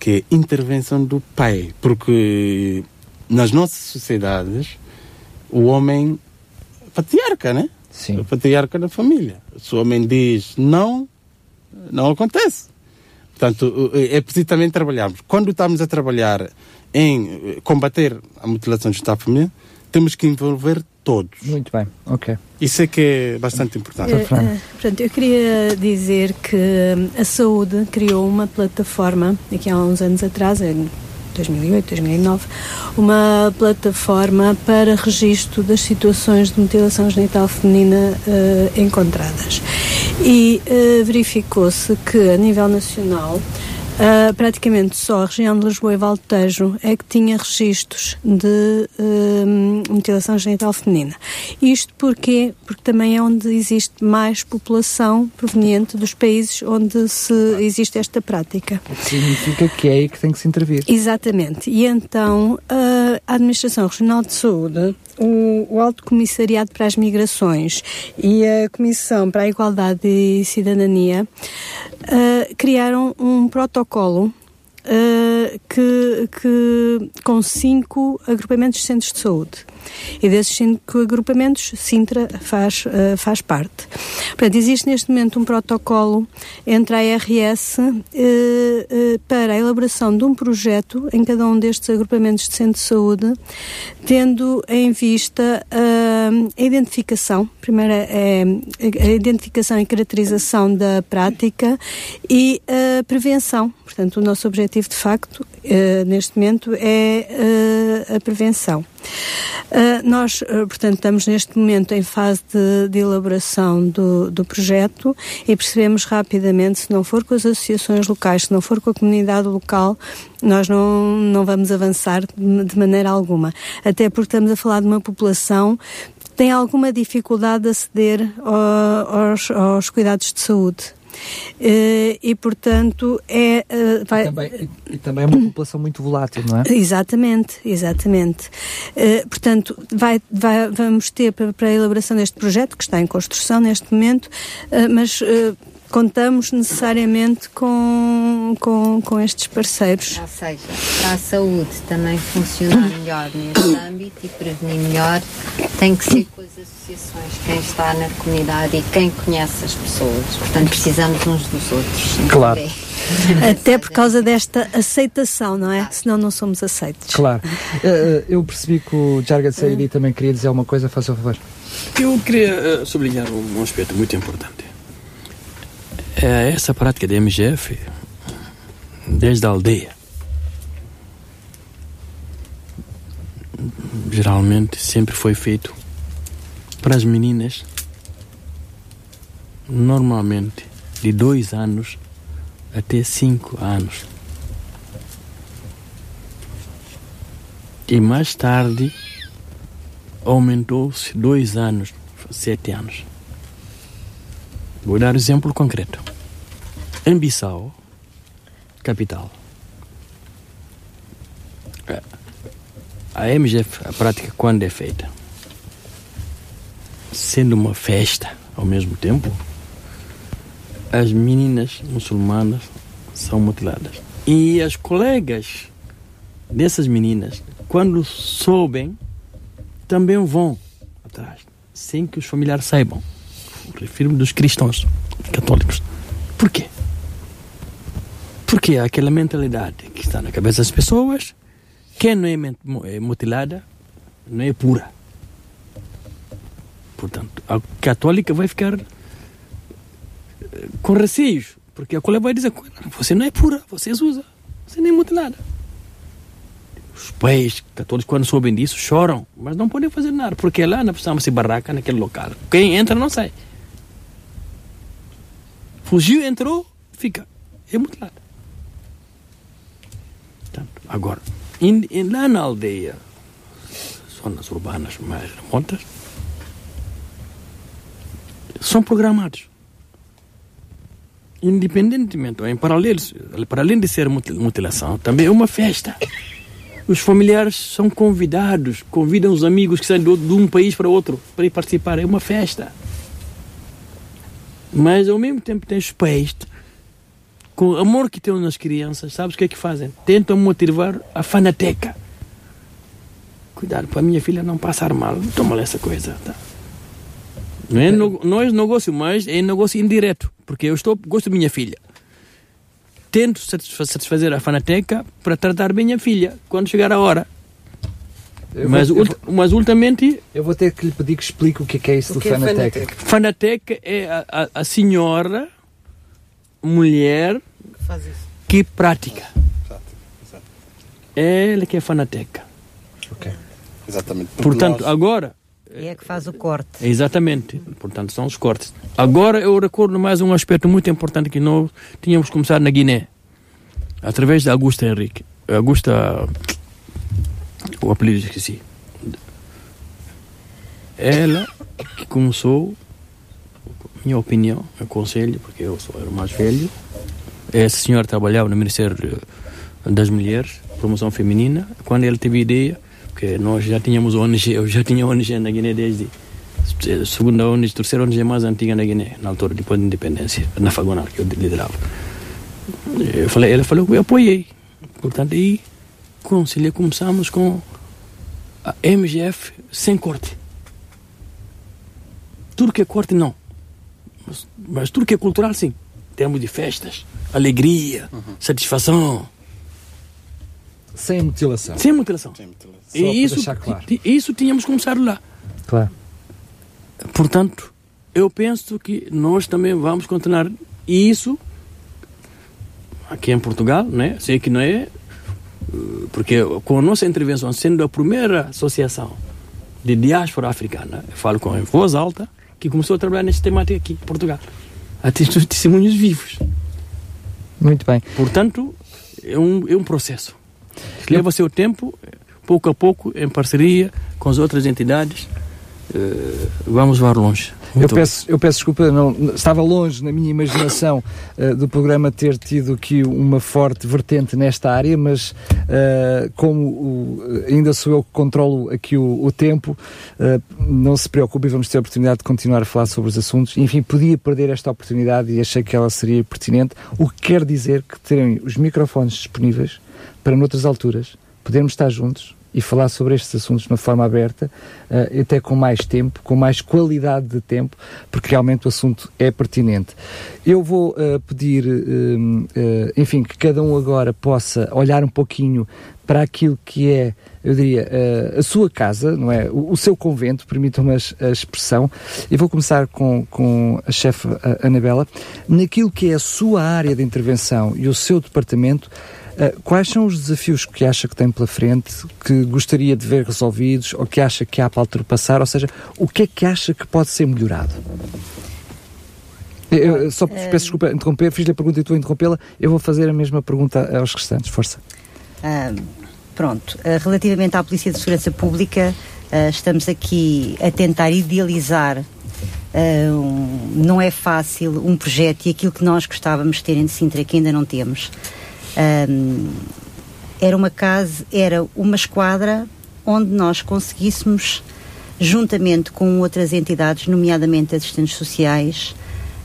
que é intervenção do pai, porque nas nossas sociedades o homem patriarca, né? Sim. O patriarca da família. Se o homem diz não, não acontece. Portanto, é preciso também trabalharmos. Quando estamos a trabalhar em combater a mutilação genital feminina, temos que envolver todos. Muito bem, ok. Isso é que é bastante importante. Uh, uh, portanto, eu queria dizer que a saúde criou uma plataforma, aqui há uns anos atrás, 2008, 2009, uma plataforma para registro das situações de mutilação genital feminina uh, encontradas. E uh, verificou-se que, a nível nacional, Uh, praticamente só a região de Lisboa e Valtejo é que tinha registros de uh, mutilação genital feminina. Isto porque Porque também é onde existe mais população proveniente dos países onde se existe esta prática. Significa que é aí que tem que se intervir. Exatamente. E então uh, a Administração Regional de Saúde o, o Alto Comissariado para as Migrações e a Comissão para a Igualdade e Cidadania uh, criaram um protocolo uh, que, que, com cinco agrupamentos de centros de saúde. E desses cinco agrupamentos, Sintra faz, uh, faz parte. Portanto, existe neste momento um protocolo entre a ARS uh, uh, para a elaboração de um projeto em cada um destes agrupamentos de centro de saúde, tendo em vista a identificação, primeiro é a identificação e caracterização da prática e a prevenção. Portanto, o nosso objetivo, de facto, neste momento é a prevenção. Uh, nós, portanto, estamos neste momento em fase de, de elaboração do, do, projeto e percebemos rapidamente, se não for com as associações locais, se não for com a comunidade local, nós não, não vamos avançar de, de maneira alguma. Até porque estamos a falar de uma população que tem alguma dificuldade de aceder aos, aos cuidados de saúde. Uh, e, portanto, é. Uh, vai... e, também, e, também, é uma população muito volátil, não é? Exatamente, exatamente. Uh, portanto, vai, vai, vamos ter para, para, a elaboração deste projeto, que está em construção neste momento, mas contamos necessariamente com, com, com estes parceiros. Ou seja, para a saúde também funcionar melhor neste âmbito e prevenir melhor, tem que ser com as associações, quem está na comunidade e quem conhece as pessoas. Portanto, precisamos uns dos outros. Claro. Até por causa desta aceitação, não é? Senão não somos aceitos. Claro. Eh, eh, eu percebi que o Jarga Saidi também queria dizer alguma coisa, faça o favor. Eu queria eh, sublinhar um aspecto muito importante É, essa prática de MGF, desde a aldeia, geralmente sempre foi feito para as meninas, normalmente de dois anos até cinco anos. E mais tarde aumentou-se dois anos, sete anos. Vou dar um exemplo concreto. Em Bissau, capital, a MGF, a prática, quando é feita, sendo uma festa ao mesmo tempo, as meninas muçulmanas são mutiladas. E as colegas dessas meninas, quando soubem, também vão atrás, sem que os familiares saibam. Refiro-me dos cristãos católicos. Por quê? Porque aquela mentalidade que está na cabeça das pessoas, quem não é mutilada não é pura. Portanto, a católica vai ficar com receios, porque a colega vai dizer: você não é pura, você é usa, você nem é mutilada. Os pais católicos, quando soubem disso, choram, mas não podem fazer nada, porque lá não precisamos se barraca naquele local. Quem entra não sai. Fugiu, entrou, fica. É. Portanto, agora, in, in, lá na aldeia, zonas urbanas mais remotas, são programados. Independentemente, ou em paralelo, para além de ser mutilação, também é uma festa. Os familiares são convidados, convidam os amigos que saem de um país para outro para ir participar. É uma festa. Mas ao mesmo tempo tem os pais, com o amor que têm nas crianças, sabes o que é que fazem? Tentam motivar a fanateca. Cuidado para a minha filha não passar mal, toma essa coisa. Tá? Não é, no, não é negócio, mas é negócio indireto, porque eu estou, gosto da minha filha. Tento satisfazer a fanateca para tratar bem a filha quando chegar a hora. Eu mas, vou, vou, mas ultimamente. Eu vou ter que lhe pedir que explique o que é, que é isso do é fanateca. É fanateca é a, a, a, senhora, mulher, que, que pratica. É ela que é fanateca. Ok. Exatamente. Portanto, nós... agora e é que faz o corte. Exatamente. Portanto, são os cortes. Agora eu recordo mais um aspecto muito importante que nós tínhamos começado na Guiné, através da Augusta Henrique. Augusta. O apelido esqueci. Ela que começou, minha opinião, aconselho, porque eu sou o mais velho. Essa senhora trabalhava no Ministério das Mulheres, Promoção Feminina. Quando ela teve ideia porque nós já tínhamos ONG, eu já tinha ONG na Guiné desde segunda ONG, terceira ONG mais antiga na Guiné, na altura, depois da independência, na Fagonal, que eu liderava. Eu falei, ele falou eu apoiei. Portanto, aí conciliar, começamos com a MGF sem corte. Tudo que é corte, não. Mas, mas tudo que é cultural, sim. Temos de festas, alegria, uhum. satisfação. Sem mutilação. Sem mutilação. Sem mutilação. Só e isso, claro. isso tínhamos começado lá. Claro. Portanto, eu penso que nós também vamos continuar isso aqui em Portugal, né? Sei que não é, porque com a nossa intervenção, sendo a primeira associação de diáspora africana, eu falo com voz alta, que começou a trabalhar neste temática aqui, em Portugal. Os testemunhos vivos. Muito bem. Portanto, é um, é um processo. Leva seu tempo, pouco a pouco, em parceria com as outras entidades, uh, vamos levar longe. Eu peço, eu peço desculpa, não, estava longe na minha imaginação uh, do programa ter tido aqui uma forte vertente nesta área, mas uh, como o, ainda sou eu que controlo aqui o, o tempo, uh, não se preocupe, vamos ter a oportunidade de continuar a falar sobre os assuntos. Enfim, podia perder esta oportunidade e achei que ela seria pertinente, o que quer dizer que terem os microfones disponíveis para noutras alturas podermos estar juntos e falar sobre estes assuntos de uma forma aberta, uh, até com mais tempo, com mais qualidade de tempo, porque realmente o assunto é pertinente. Eu vou uh, pedir, uh, enfim, que cada um agora possa olhar um pouquinho para aquilo que é, eu diria, a sua casa, não é? O, o seu convento, permitam-me a expressão. E vou começar com, com a chefe Anabela. Naquilo que é a sua área de intervenção e o seu departamento, quais são os desafios que acha que tem pela frente, que gostaria de ver resolvidos ou que acha que há para ultrapassar? Ou seja, o que é que acha que pode ser melhorado? Eu, só peço desculpa interromper, fiz-lhe a pergunta e estou a interrompê-la. Eu vou fazer a mesma pergunta aos restantes. Força. Uh, pronto. Uh, relativamente à Polícia de Segurança Pública, estamos aqui a tentar idealizar não é fácil um projeto e aquilo que nós gostávamos de ter em Sintra que ainda não temos. Um, era uma casa, era uma esquadra onde nós conseguíssemos, juntamente com outras entidades, nomeadamente assistentes sociais,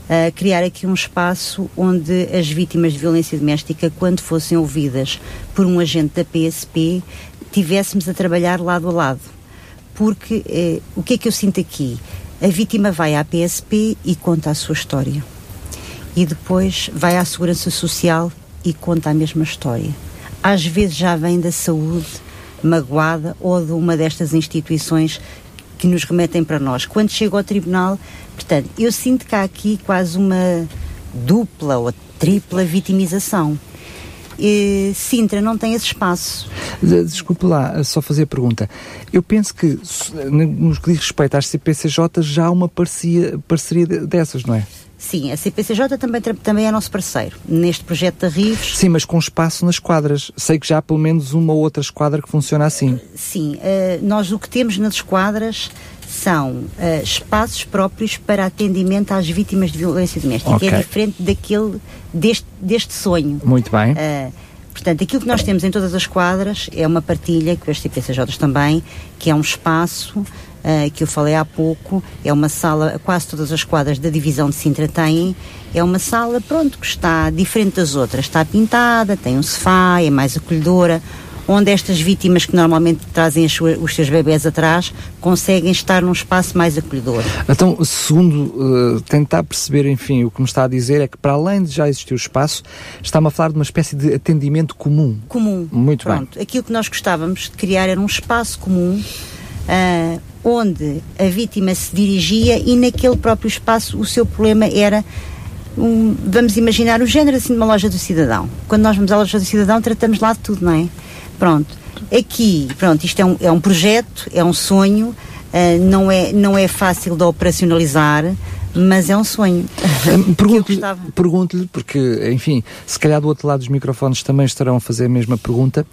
uh, criar aqui um espaço onde as vítimas de violência doméstica, quando fossem ouvidas por um agente da PSP, tivéssemos a trabalhar lado a lado. Porque eh, o que é que eu sinto aqui? A vítima vai à PSP e conta a sua história. E depois vai à Segurança Social e conta a mesma história. Às vezes já vem da saúde magoada ou de uma destas instituições que nos remetem para nós. Quando chega ao tribunal, portanto, eu sinto que há aqui quase uma dupla ou tripla vitimização. E Sintra não tem esse espaço. Desculpe lá, só fazer a pergunta. Eu penso que, no que diz respeito às CPCJ, já há uma parceria, parceria dessas, não é? Sim, a CPCJ também, também é nosso parceiro neste projeto da RIVES. Sim, mas com espaço nas quadras. Sei que já há pelo menos uma ou outra esquadra que funciona assim. Sim, uh, nós o que temos nas esquadras são uh, espaços próprios para atendimento às vítimas de violência doméstica, okay. que é diferente daquele, deste, deste sonho. Muito bem. Uh, portanto, aquilo que nós temos em todas as quadras é uma partilha, com as CPCJs também, que é um espaço uh, que eu falei há pouco, é uma sala, quase todas as quadras da divisão de Sintra têm, é uma sala, pronto, que está diferente das outras, está pintada, tem um sofá, é mais acolhedora, onde estas vítimas que normalmente trazem os seus bebés atrás conseguem estar num espaço mais acolhedor. Então, segundo uh, tentar perceber, enfim, o que me está a dizer é que para além de já existir o espaço, está-me a falar de uma espécie de atendimento comum. Comum. Muito Pronto. bem. Aquilo que nós gostávamos de criar era um espaço comum uh, onde a vítima se dirigia e naquele próprio espaço o seu problema era um, vamos imaginar o género assim de uma loja do cidadão. Quando nós vamos à loja do cidadão tratamos lá de tudo, não é? Pronto. Aqui, pronto, isto é um, é um projeto, é um sonho, uh, não, é, não é fácil de operacionalizar, mas é um sonho. Pergunto-lhe, pergunto porque, enfim, se calhar do outro lado dos microfones também estarão a fazer a mesma pergunta.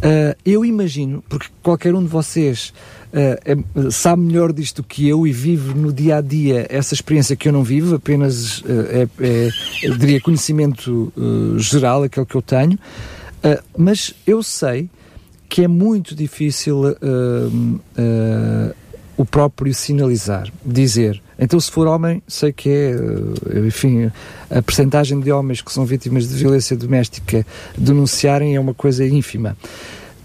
Uh, eu imagino, porque qualquer um de vocês uh, é, sabe melhor disto que eu e vive no dia a dia essa experiência que eu não vivo, apenas uh, é, é, diria, conhecimento geral, aquele que eu tenho, mas eu sei que é muito difícil o próprio sinalizar, dizer. Então, se for homem, sei que é, eh, enfim, a percentagem de homens que são vítimas de violência doméstica denunciarem é uma coisa ínfima.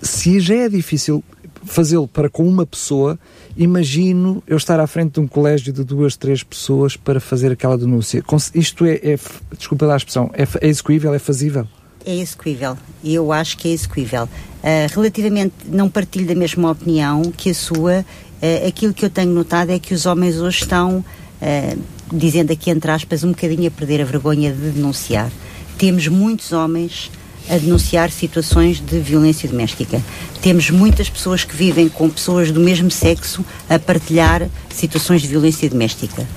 Se já é difícil fazê-lo para com uma pessoa, imagino eu estar à frente de um colégio de duas, três pessoas para fazer aquela denúncia. Isto é, é desculpa a expressão, é, é execuível, é fazível? É execuível, eu acho que é execuível. Uh, relativamente, não partilho da mesma opinião que a sua, uh, aquilo que eu tenho notado é que os homens hoje estão, uh, dizendo aqui entre aspas, um bocadinho a perder a vergonha de denunciar. Temos muitos homens a denunciar situações de violência doméstica. Temos muitas pessoas que vivem com pessoas do mesmo sexo a partilhar situações de violência doméstica.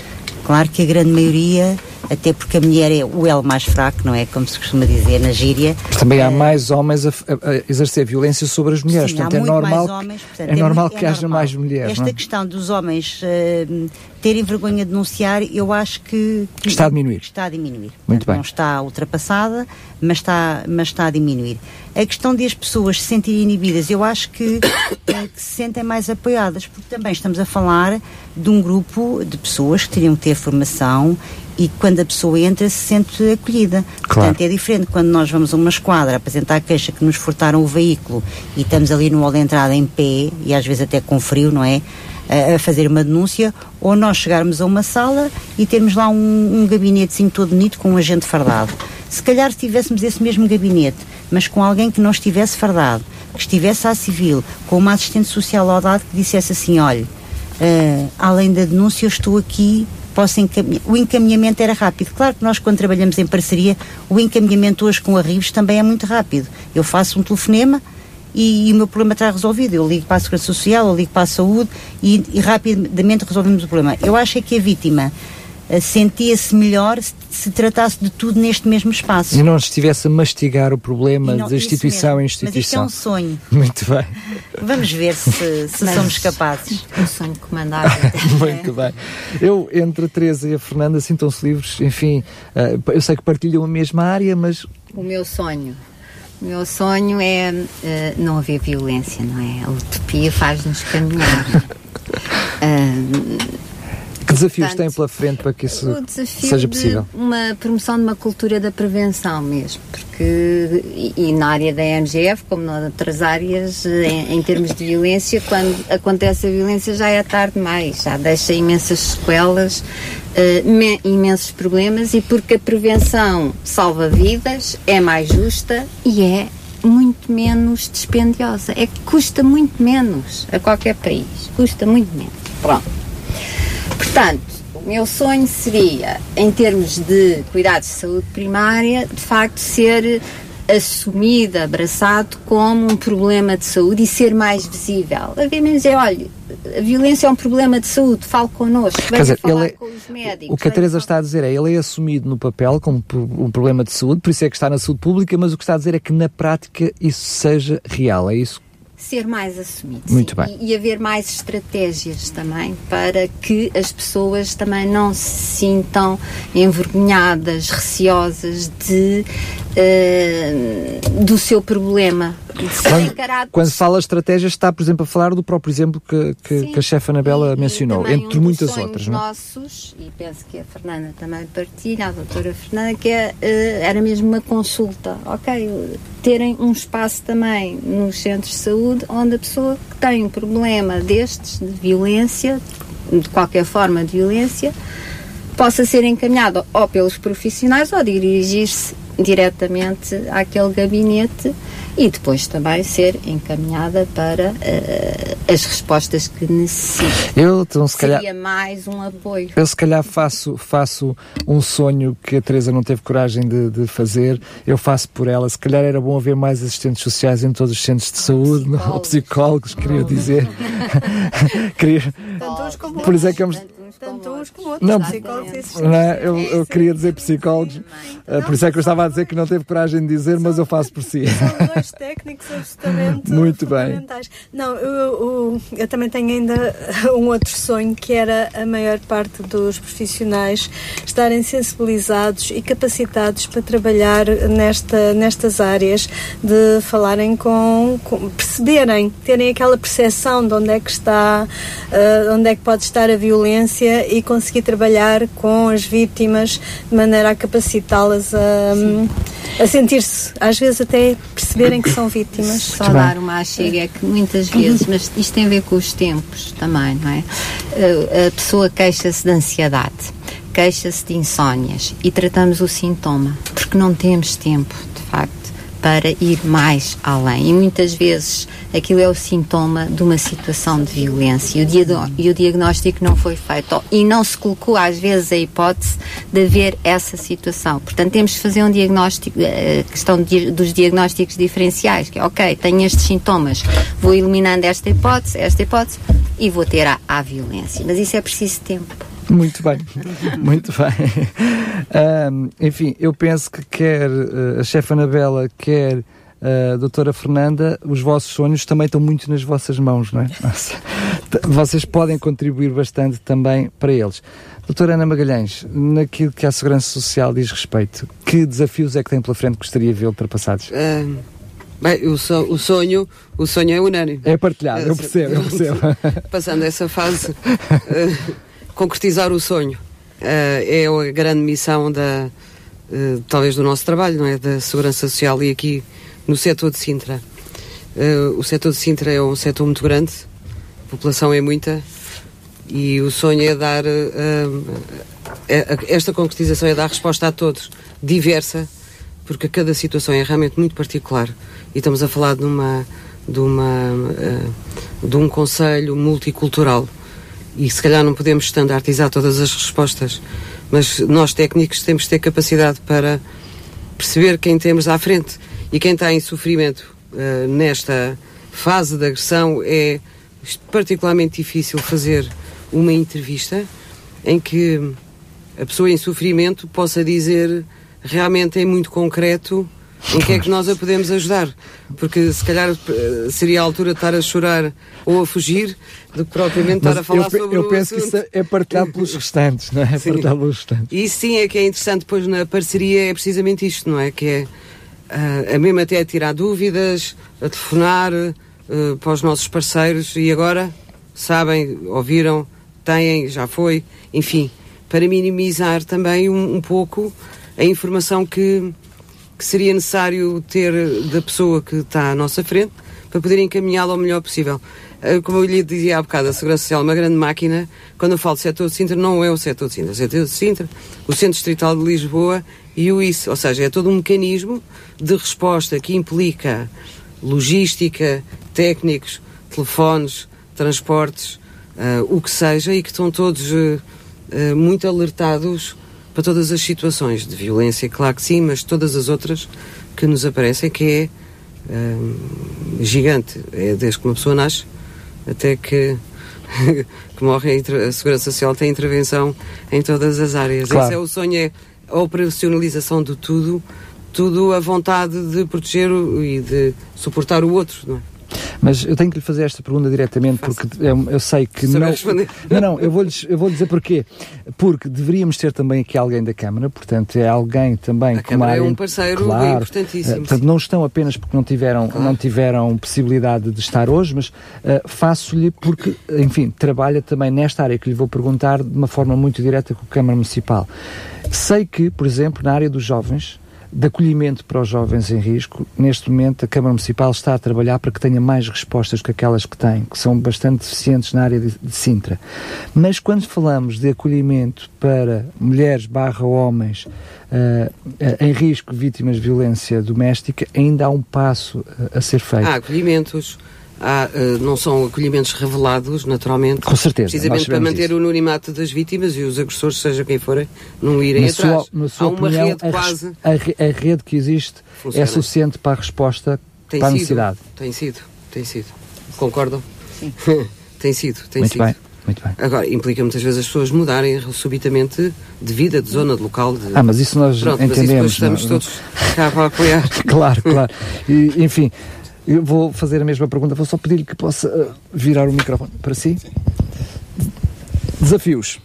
Claro que a grande maioria até porque a mulher é o elo mais fraco, não é? Como se costuma dizer na gíria. Também há uh, mais homens a, a, exercer violência sobre as mulheres, sim, portanto é normal, homens, portanto, é, é normal que é haja normal. mais mulheres. Esta não? É? questão dos homens uh, terem vergonha de denunciar, eu acho que, que, está a diminuir. Está a diminuir. Muito bem. Não está ultrapassada, mas está, mas está a diminuir. A questão de as pessoas se sentirem inibidas, eu acho que, é, que se sentem mais apoiadas, porque também estamos a falar de um grupo de pessoas que teriam que ter formação e quando a pessoa entra se sente acolhida. Claro. Portanto, é diferente quando nós vamos a uma esquadra apresentar a queixa que nos furtaram o veículo e estamos ali no hall de entrada em pé e às vezes até com frio, não é? A, fazer uma denúncia, ou nós chegarmos a uma sala e termos lá um, um gabinetezinho todo bonito com um agente fardado. Se calhar se tivéssemos esse mesmo gabinete, mas com alguém que não estivesse fardado, que estivesse à civil, com uma assistente social ao lado que dissesse assim: olha, eh, além da denúncia, eu estou aqui, posso encaminhar. O encaminhamento era rápido. Claro que nós, quando trabalhamos em parceria, o encaminhamento hoje com a RIBS também é muito rápido. Eu faço um telefonema e, e o meu problema está resolvido. Eu ligo para a Segurança Social, eu ligo para a Saúde e, e rapidamente resolvemos o problema. Eu acho é que a vítima sentia-se melhor se, se tratasse de tudo neste mesmo espaço. E não estivesse a mastigar o problema não- de instituição em Mas isto é instituição. um sonho. Muito bem, Vamos ver se, se Mas- somos capazes. O sonho comandado. muito bem. Eu, entre a Teresa e a Fernanda, sintam-se livres, enfim, eh, eu sei que partilham a mesma área, mas O meu sonho. O meu sonho é eh, não haver violência, não é? A utopia faz-nos caminhar. Ah, que desafios Portanto, têm pela frente para que isso seja possível? uma promoção de uma cultura da prevenção mesmo, porque e, na área da MGF, como nas outras áreas, em, em termos de violência, quando acontece a violência já é tarde demais, já deixa imensas sequelas, eh, me- imensos problemas e porque a prevenção salva vidas, é mais justa e é muito menos dispendiosa, é que custa muito menos a qualquer país, custa muito menos. Pronto. Portanto, o meu sonho seria, em termos de cuidados de saúde primária, de facto ser assumido, abraçado como um problema de saúde e ser mais visível. Haver menos é, olha, a violência é um problema de saúde, fale connosco, venha dizer, falar é- com os médicos. O que a Teresa está a dizer é ele é assumido no papel como um problema de saúde, por isso é que está na saúde pública, mas o que está a dizer é que na prática isso seja real, é isso? Ser mais assumido. Muito sim. bem. E, e haver mais estratégias também para que as pessoas também não se sintam envergonhadas, receosas de, eh, do seu problema. Quando, quando se fala estratégias, está, por exemplo, a falar do próprio exemplo que, que, Sim. que a chefe Anabela E- e mencionou, também entre um muitas outras. Não é? nossos, e penso que a Fernanda também partilha, a doutora Fernanda, que é, eh, era mesmo uma consulta, ok? Terem um espaço também nos centros de saúde onde a pessoa que tem um problema destes, de violência, de qualquer forma de violência, possa ser encaminhado ou pelos profissionais ou dirigir-se diretamente àquele gabinete e depois também ser encaminhada para eh, as respostas que necessita. Eu, então, se calhar, Seria mais um apoio. eu se calhar faço, faço um sonho que a Teresa não teve coragem de, de fazer, eu faço por ela. Se calhar era bom haver mais assistentes sociais em todos os centros de saúde, não- ou psicólogos, queria dizer. queria, por isso é que vamos, Tanto uns como outros. Não, psicólogos e assistentes não é? eu, eu queria dizer psicólogos, eh, por isso é que eu estava a dizer que não teve coragem de dizer, mas eu faço por si. São dois técnicos absolutamente Muito bem. Não, eu, eu- eu também tenho ainda um outro sonho que era a maior parte dos profissionais estarem sensibilizados e capacitados para trabalhar nesta, nestas áreas, de falarem com, com- perceberem, terem aquela percepção de onde é que está, eh, onde é que pode estar a violência e conseguir trabalhar com as vítimas de maneira a capacitá-las a, a sentir-se, às vezes até perceberem que são vítimas. Só Muito dar bem. uma chega é que muitas vezes, mas isto tem a ver com os tempos também, não é? Uh, A pessoa queixa-se de ansiedade, queixa-se de insónias e tratamos o sintoma, porque não temos tempo, de facto, para ir mais além. E muitas vezes aquilo é o sintoma de uma situação de violência e o, diagnóstico não foi feito e não se colocou às vezes a hipótese de haver essa situação. Portanto, temos que fazer um diagnóstico, a questão de- dos diagnósticos diferenciais, que é ok, tenho estes sintomas, vou eliminando esta hipótese, esta hipótese e vou ter a, a violência. Mas isso é preciso tempo. Muito bem, muito bem. Ahm, enfim, eu penso que quer eh, a chefe Anabela, quer eh, a doutora Fernanda, os vossos sonhos também estão muito nas vossas mãos, não é? Vocês podem contribuir bastante também para eles. Doutora Ana Magalhães, naquilo que a Segurança Social diz respeito, que desafios é que tem pela frente que gostaria de ver ultrapassados? Ah, bem, o, so- o sonho, o sonho é unânime. É partilhado, eu percebo, eu percebo. Passando essa fase, concretizar o sonho. é a grande missão da, uh, talvez do nosso trabalho, não é? Da Segurança Social e aqui no setor de Sintra. Uh, o setor de Sintra é um setor muito grande, a população é muita e o sonho é dar esta concretização é dar resposta a todos, diversa, porque cada situação é realmente muito particular e estamos a falar de uma de uma de um conselho multicultural e se calhar não podemos standardizar todas as respostas, mas nós técnicos temos de ter capacidade para perceber quem temos à frente. E quem está em sofrimento uh, nesta fase de agressão é particularmente difícil fazer uma entrevista em que a pessoa em sofrimento possa dizer realmente em muito concreto em que é que nós a podemos ajudar? Porque se calhar eh, seria a altura de estar a chorar ou a fugir do que propriamente estar a falar eu, sobre eu o Eu penso assunto. que isso é partilhado pelos restantes, não é? Sim. Partilhado pelos restantes. E isso sim é que é interessante, pois na parceria é precisamente isto, não é? Que é ah, a mesmo até a tirar dúvidas, a telefonar ah, para os nossos parceiros e agora sabem, ouviram, têm, já foi, enfim, para minimizar também um, um pouco a informação que, que seria necessário ter da pessoa que está à nossa frente para poder encaminhá-la o melhor possível. Ah, Como eu lhe dizia há bocado, a Segurança Social é uma grande máquina. Quando eu falo de setor de Sintra, não é o setor de Sintra. É o setor de Sintra, o Centro Distrital de Lisboa e o ICE. Ou seja, é todo um mecanismo de resposta que implica logística, técnicos, telefones, transportes, ah, o que seja, e que estão todos ah, ah, muito alertados para todas as situações de violência, claro que sim, mas todas as outras que nos aparecem, que é ah, gigante. É desde que uma pessoa nasce até que, que morre, a, Segurança Social tem intervenção em todas as áreas. Claro. Esse é o sonho, é a operacionalização de tudo, tudo a vontade de proteger e de suportar o outro, não é? Mas eu tenho que lhe fazer esta pergunta diretamente porque eu, eu sei que Saber não. responder. Não, não, eu vou, eu vou dizer porquê. Porque deveríamos ter também aqui alguém da Câmara, portanto, é alguém também A uma Câmara é um parceiro claro, importantíssimo, eh, portanto, sim. não estão apenas porque não tiveram, Claro. não tiveram possibilidade de estar hoje, mas eh, faço-lhe porque, enfim, trabalha também nesta área que lhe vou perguntar de uma forma muito direta com a Câmara Municipal. Sei que, por exemplo, na área dos jovens, de acolhimento para os jovens em risco, neste momento a Câmara Municipal está a trabalhar para que tenha mais respostas que aquelas que tem, que são bastante deficientes na área de, de Sintra. Mas quando falamos de acolhimento para mulheres barra homens eh, em risco, vítimas de violência doméstica, ainda há um passo eh, a ser feito. Há acolhimentos, há, eh, não são acolhimentos revelados, naturalmente. Com certeza, Precisamente para manter isso. o anonimato das vítimas e os agressores, seja quem forem, não irem na atrás. sua, na sua há uma opinião, rede a, quase. a a rede que existe Funciona. é suficiente para a resposta Tem para a sido, necessidade. Tem sido, tem sido. Concordam? Sim. tem sido, tem Muito sido. bem, muito bem. Agora, implica muitas vezes as pessoas mudarem subitamente de vida, de zona, de local. De... Ah, mas isso nós Pronto, mas isso entendemos. depois estamos não- todos cá para apoiar. claro, claro. E, enfim, eu vou fazer a mesma pergunta, vou só pedir-lhe que possa uh, virar o microfone para si. Desafios.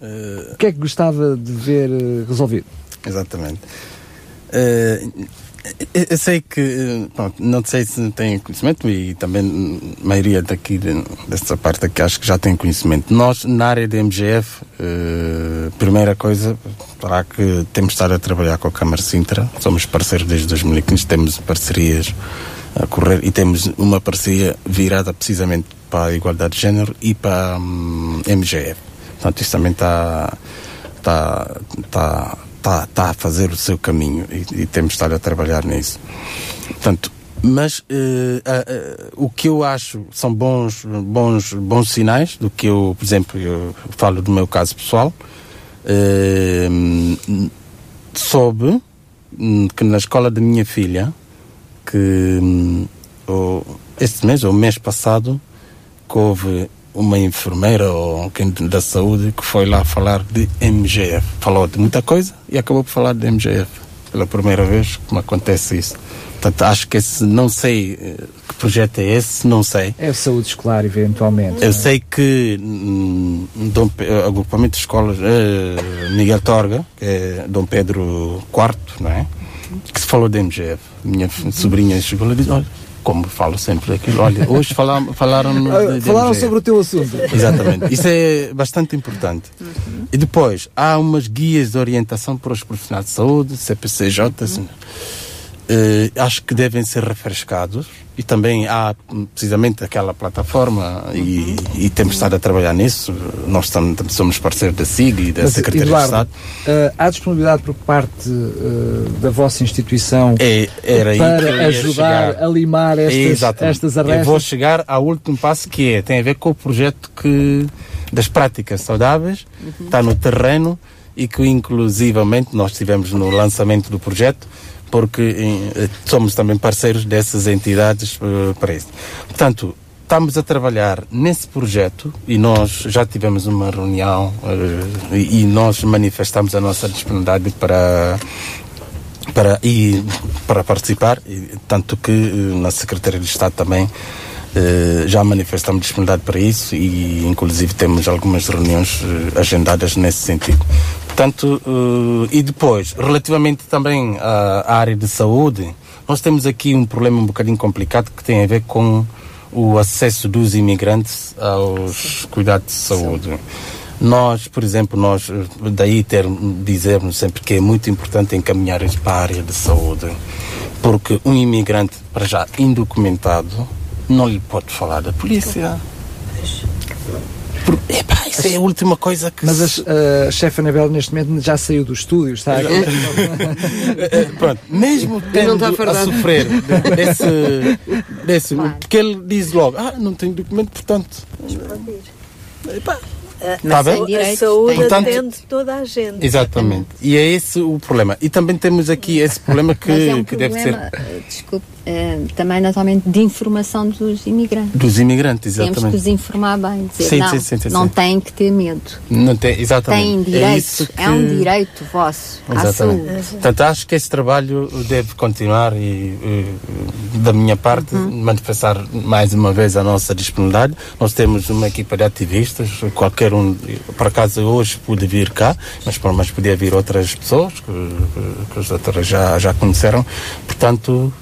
Eh, O que é que gostava de ver uh, resolvido? Exatamente. Eh, eu sei que, não sei se têm conhecimento e também a maioria daqui, de- desta parte aqui, acho que já tem conhecimento. Nós, na área de MGF, eh, primeira coisa, para que temos estar a trabalhar com a Câmara Sintra, somos parceiros desde 2015, temos parcerias a correr e temos uma parceria virada precisamente para a igualdade de género e para hum, MGF. Portanto, isso também está está tá, tá, tá a fazer o seu caminho e, e temos de estar a trabalhar nisso. Portanto, mas eh, ah, ah, o que eu acho são bons, bons, bons sinais do que eu, por exemplo, eu falo do meu caso pessoal. Eh, soube que na escola da minha filha, que o- este mês, ou mês passado, que houve uma enfermeira ou de- da saúde que foi lá falar de MGF. Falou de muita coisa e acabou por falar de MGF. Pela primeira vez que me acontece isso. Portanto, acho que esse, não sei eh, que projeto é esse, não sei. É a saúde escolar, eventualmente. Eu sei que hum, Dom eh, agrupamento de escolas eh, Miguel Torga, que é Dom Pedro IV, não é? Que se falou de MGF. Minha sobrinha chegou lá e disse: Olha, como falo sempre aquilo, olha, hoje falaram de, Ah, de Falaram MGR. sobre o teu assunto. Exatamente. Isso é bastante importante. E depois, há umas guias de orientação para os profissionais de saúde, CPCJ, assim, eh, acho que devem ser refrescados. E também há hum, precisamente aquela plataforma e, e temos estado a trabalhar nisso. Nós tam, tam- somos parceiros da SIG e da Mas, Secretaria de Eduardo, Estado. eh, há disponibilidade por parte eh, da vossa instituição É, para ajudar chegar. a limar estas, Exatamente. estas Eu vou arrestas? chegar ao último passo que é, tem a ver com o projeto que, das práticas saudáveis, está no terreno e que inclusivamente nós tivemos no lançamento do projeto, porque eh, somos também parceiros dessas entidades eh, para isso. Portanto, estamos a trabalhar nesse projeto e nós já tivemos uma reunião eh, e, nós manifestamos a nossa disponibilidade para para, e, para participar, tanto que na Secretaria de Estado também eh, já manifestamos disponibilidade para isso e inclusive temos algumas reuniões eh, agendadas nesse sentido. Portanto, eh, e depois, relativamente também à, à área de saúde, nós temos aqui um problema um bocadinho complicado que tem a ver com o acesso dos imigrantes aos cuidados de saúde. Nós, por exemplo, nós daí ter, dizermos sempre que é muito importante encaminhar para a área de saúde, porque um imigrante, para já indocumentado, não lhe pode falar da polícia. Por, epá, isso é a última coisa que. Mas se- a, a chefe Anabel neste momento já saiu do estúdio, está aqui. Eh, Pronto, mesmo tendo está a fardado. sofrer desse, desse porque ele diz logo, ah, não tenho documento, portanto. Epá, Está bem? A saúde. Portanto- atende toda a gente. Exatamente. E é esse o problema. E também temos aqui esse problema que, Mas é um que deve problema, ser eh, desculpe, eh, também naturalmente de informação dos imigrantes. dos imigrantes, Temos que exatamente. os informar bem, dizer Sim, não, sim, sim, sim, não têm que ter medo. Não tem, exatamente. Têm É, direitos, isso é, um que- direito vosso à Exatamente. saúde. Portanto, acho que esse trabalho deve continuar e, eh, da minha parte, Uhum. manifestar mais uma vez a nossa disponibilidade. Nós temos uma equipa de ativistas, qualquer um, por acaso hoje pude vir cá, mas, podia vir outras pessoas que, que, que já, já conheceram. Portanto,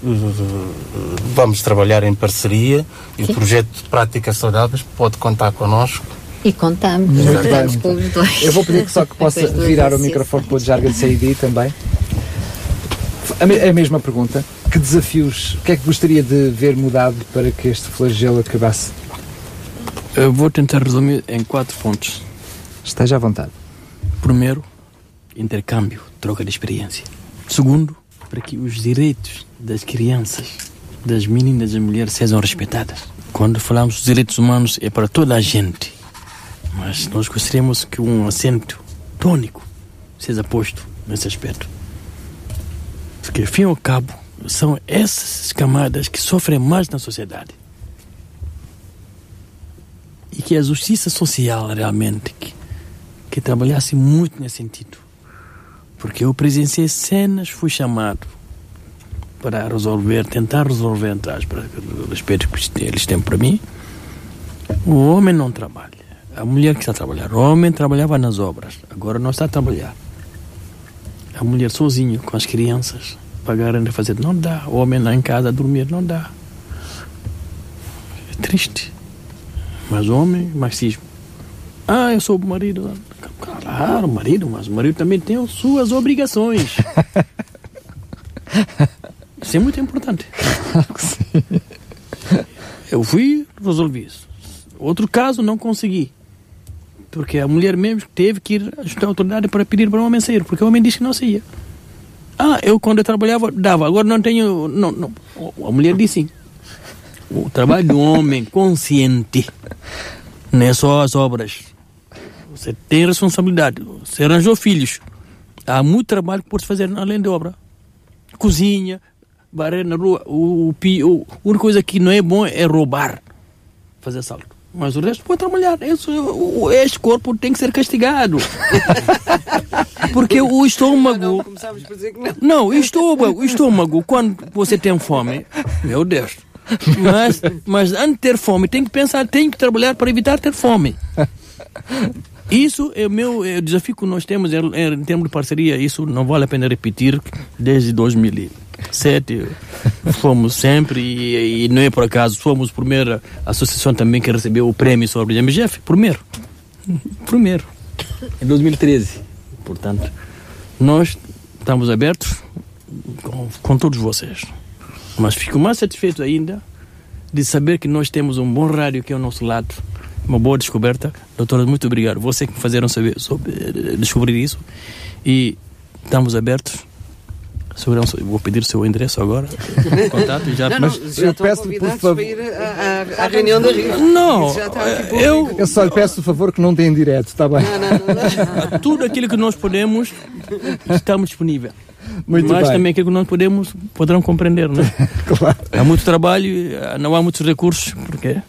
vamos trabalhar em parceria e o projeto de Práticas Saudáveis pode contar connosco. E contamos, Muito contamos bem, com os dois. Eu vou pedir que só que possa virar o microfone para o Jargon CID também. A, me- a mesma pergunta. Que desafios, o que é que gostaria de ver mudado para que este flagelo acabasse? Eu vou tentar resumir em quatro pontos. Esteja à vontade. Primeiro, intercâmbio, troca de experiência. Segundo, para que os direitos das crianças, das meninas e mulheres sejam respeitadas. Quando falamos dos direitos humanos é para toda a gente, mas nós gostaríamos que um acento tônico seja posto nesse aspecto. Porque, fim ao cabo, são essas camadas que sofrem mais na sociedade. E que a justiça social realmente que, que trabalhasse muito nesse sentido. Porque eu presenciei cenas, fui chamado para resolver, tentar resolver, entre aspas, respeito que eles têm para mim. O homem não trabalha. A mulher que está a trabalhar. O homem trabalhava nas obras. Agora não está a trabalhar. A mulher sozinha, com as crianças, pagar a fazer. Não dá. O homem lá em casa a dormir. Não dá. É triste. Mas o homem, marxismo. Ah, eu sou o marido. Claro, marido, mas o marido também tem as suas obrigações. Isso é muito importante. Eu fui, resolvi isso. Outro caso, não consegui. Porque a mulher mesmo teve que ir junto à autoridade para pedir para o homem sair, porque o homem disse que não saía. Ah, eu quando eu trabalhava, dava, agora não tenho. Não, não. A mulher disse sim. O trabalho do homem consciente não é só as obras. Você tem responsabilidade. Você arranjou filhos. Há muito trabalho que pode fazer além de obra. Cozinha, barrer na rua. O, o, o, a única coisa que não é bom é roubar, fazer assalto. Mas o resto pode trabalhar. Isso, o, o- este corpo tem que ser castigado. Porque o estômago. Não. Não, o estômago, o estômago, quando você tem fome, meu Deus. Mas, mas antes de ter fome, tem que pensar, tem que trabalhar para evitar ter fome. Isso é o meu é o desafio que nós temos em, em termos de parceria. Isso não vale a pena repetir desde 2000. Sete, fomos sempre, e, e, não é por acaso, fomos a primeira associação também que recebeu o prêmio sobre o MGF, primeiro. Primeiro, em 2013. Portanto, nós estamos abertos com, com todos vocês. Mas fico mais satisfeito ainda de saber que nós temos um bom rádio aqui ao nosso lado. Uma boa descoberta. Doutora, muito obrigado. Você que me fizeram saber sobre, descobrir isso. E estamos abertos. Vou pedir o seu endereço agora. Contato já. Não, não, já eu peço por favor. para ir à, à reunião da Rio. Não, eu, eu só lhe peço, por favor, que não deem direto, está bem? Não, não, não, Tudo aquilo que nós podemos, estamos disponíveis. Muito Mas bem. também aquilo que nós podemos, poderão compreender, não é? claro. Há muito trabalho, não há muitos recursos, porque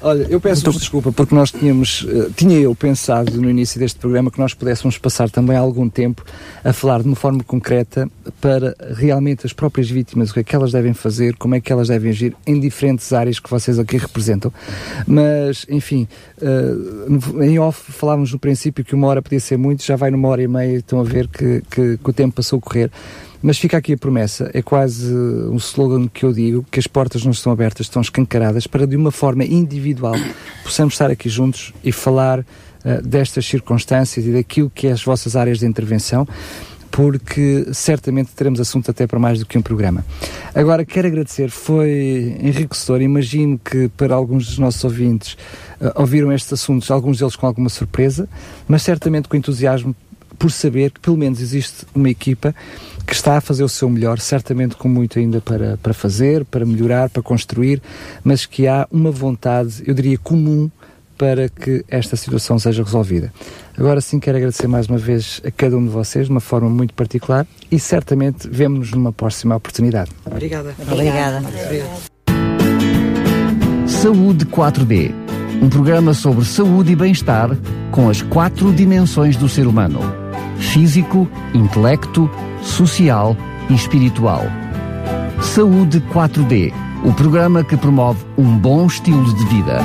Olha, eu peço então, desculpa porque nós tínhamos, uh, tinha eu pensado no início deste programa que nós pudéssemos passar também algum tempo a falar de uma forma concreta para realmente as próprias vítimas, o que é que elas devem fazer, como é que elas devem agir em diferentes áreas que vocês aqui representam. Mas, enfim, uh, em off falávamos no princípio que uma hora podia ser muito, já vai numa hora e meia, estão a ver que, que, que o tempo passou a correr. Mas fica aqui a promessa, é quase um slogan que eu digo, que as portas não estão abertas, estão escancaradas, para de uma forma individual possamos estar aqui juntos e falar uh, destas circunstâncias e daquilo que é as vossas áreas de intervenção, porque certamente teremos assunto até para mais do que um programa. Agora, quero agradecer, foi enriquecedor, imagino que para alguns dos nossos ouvintes uh, ouviram estes assuntos, alguns deles com alguma surpresa, mas certamente com entusiasmo por saber que pelo menos existe uma equipa que está a fazer o seu melhor, certamente com muito ainda para, para fazer, para melhorar, para construir, mas que há uma vontade, eu diria, comum para que esta situação seja resolvida. Agora sim quero agradecer mais uma vez a cada um de vocês de uma forma muito particular e certamente vemos-nos numa próxima oportunidade. Obrigada. Obrigada. Saúde 4D. Um programa sobre saúde e bem-estar com as quatro dimensões do ser humano: físico, intelecto, social e espiritual. Saúde 4D, o programa que promove um bom estilo de vida.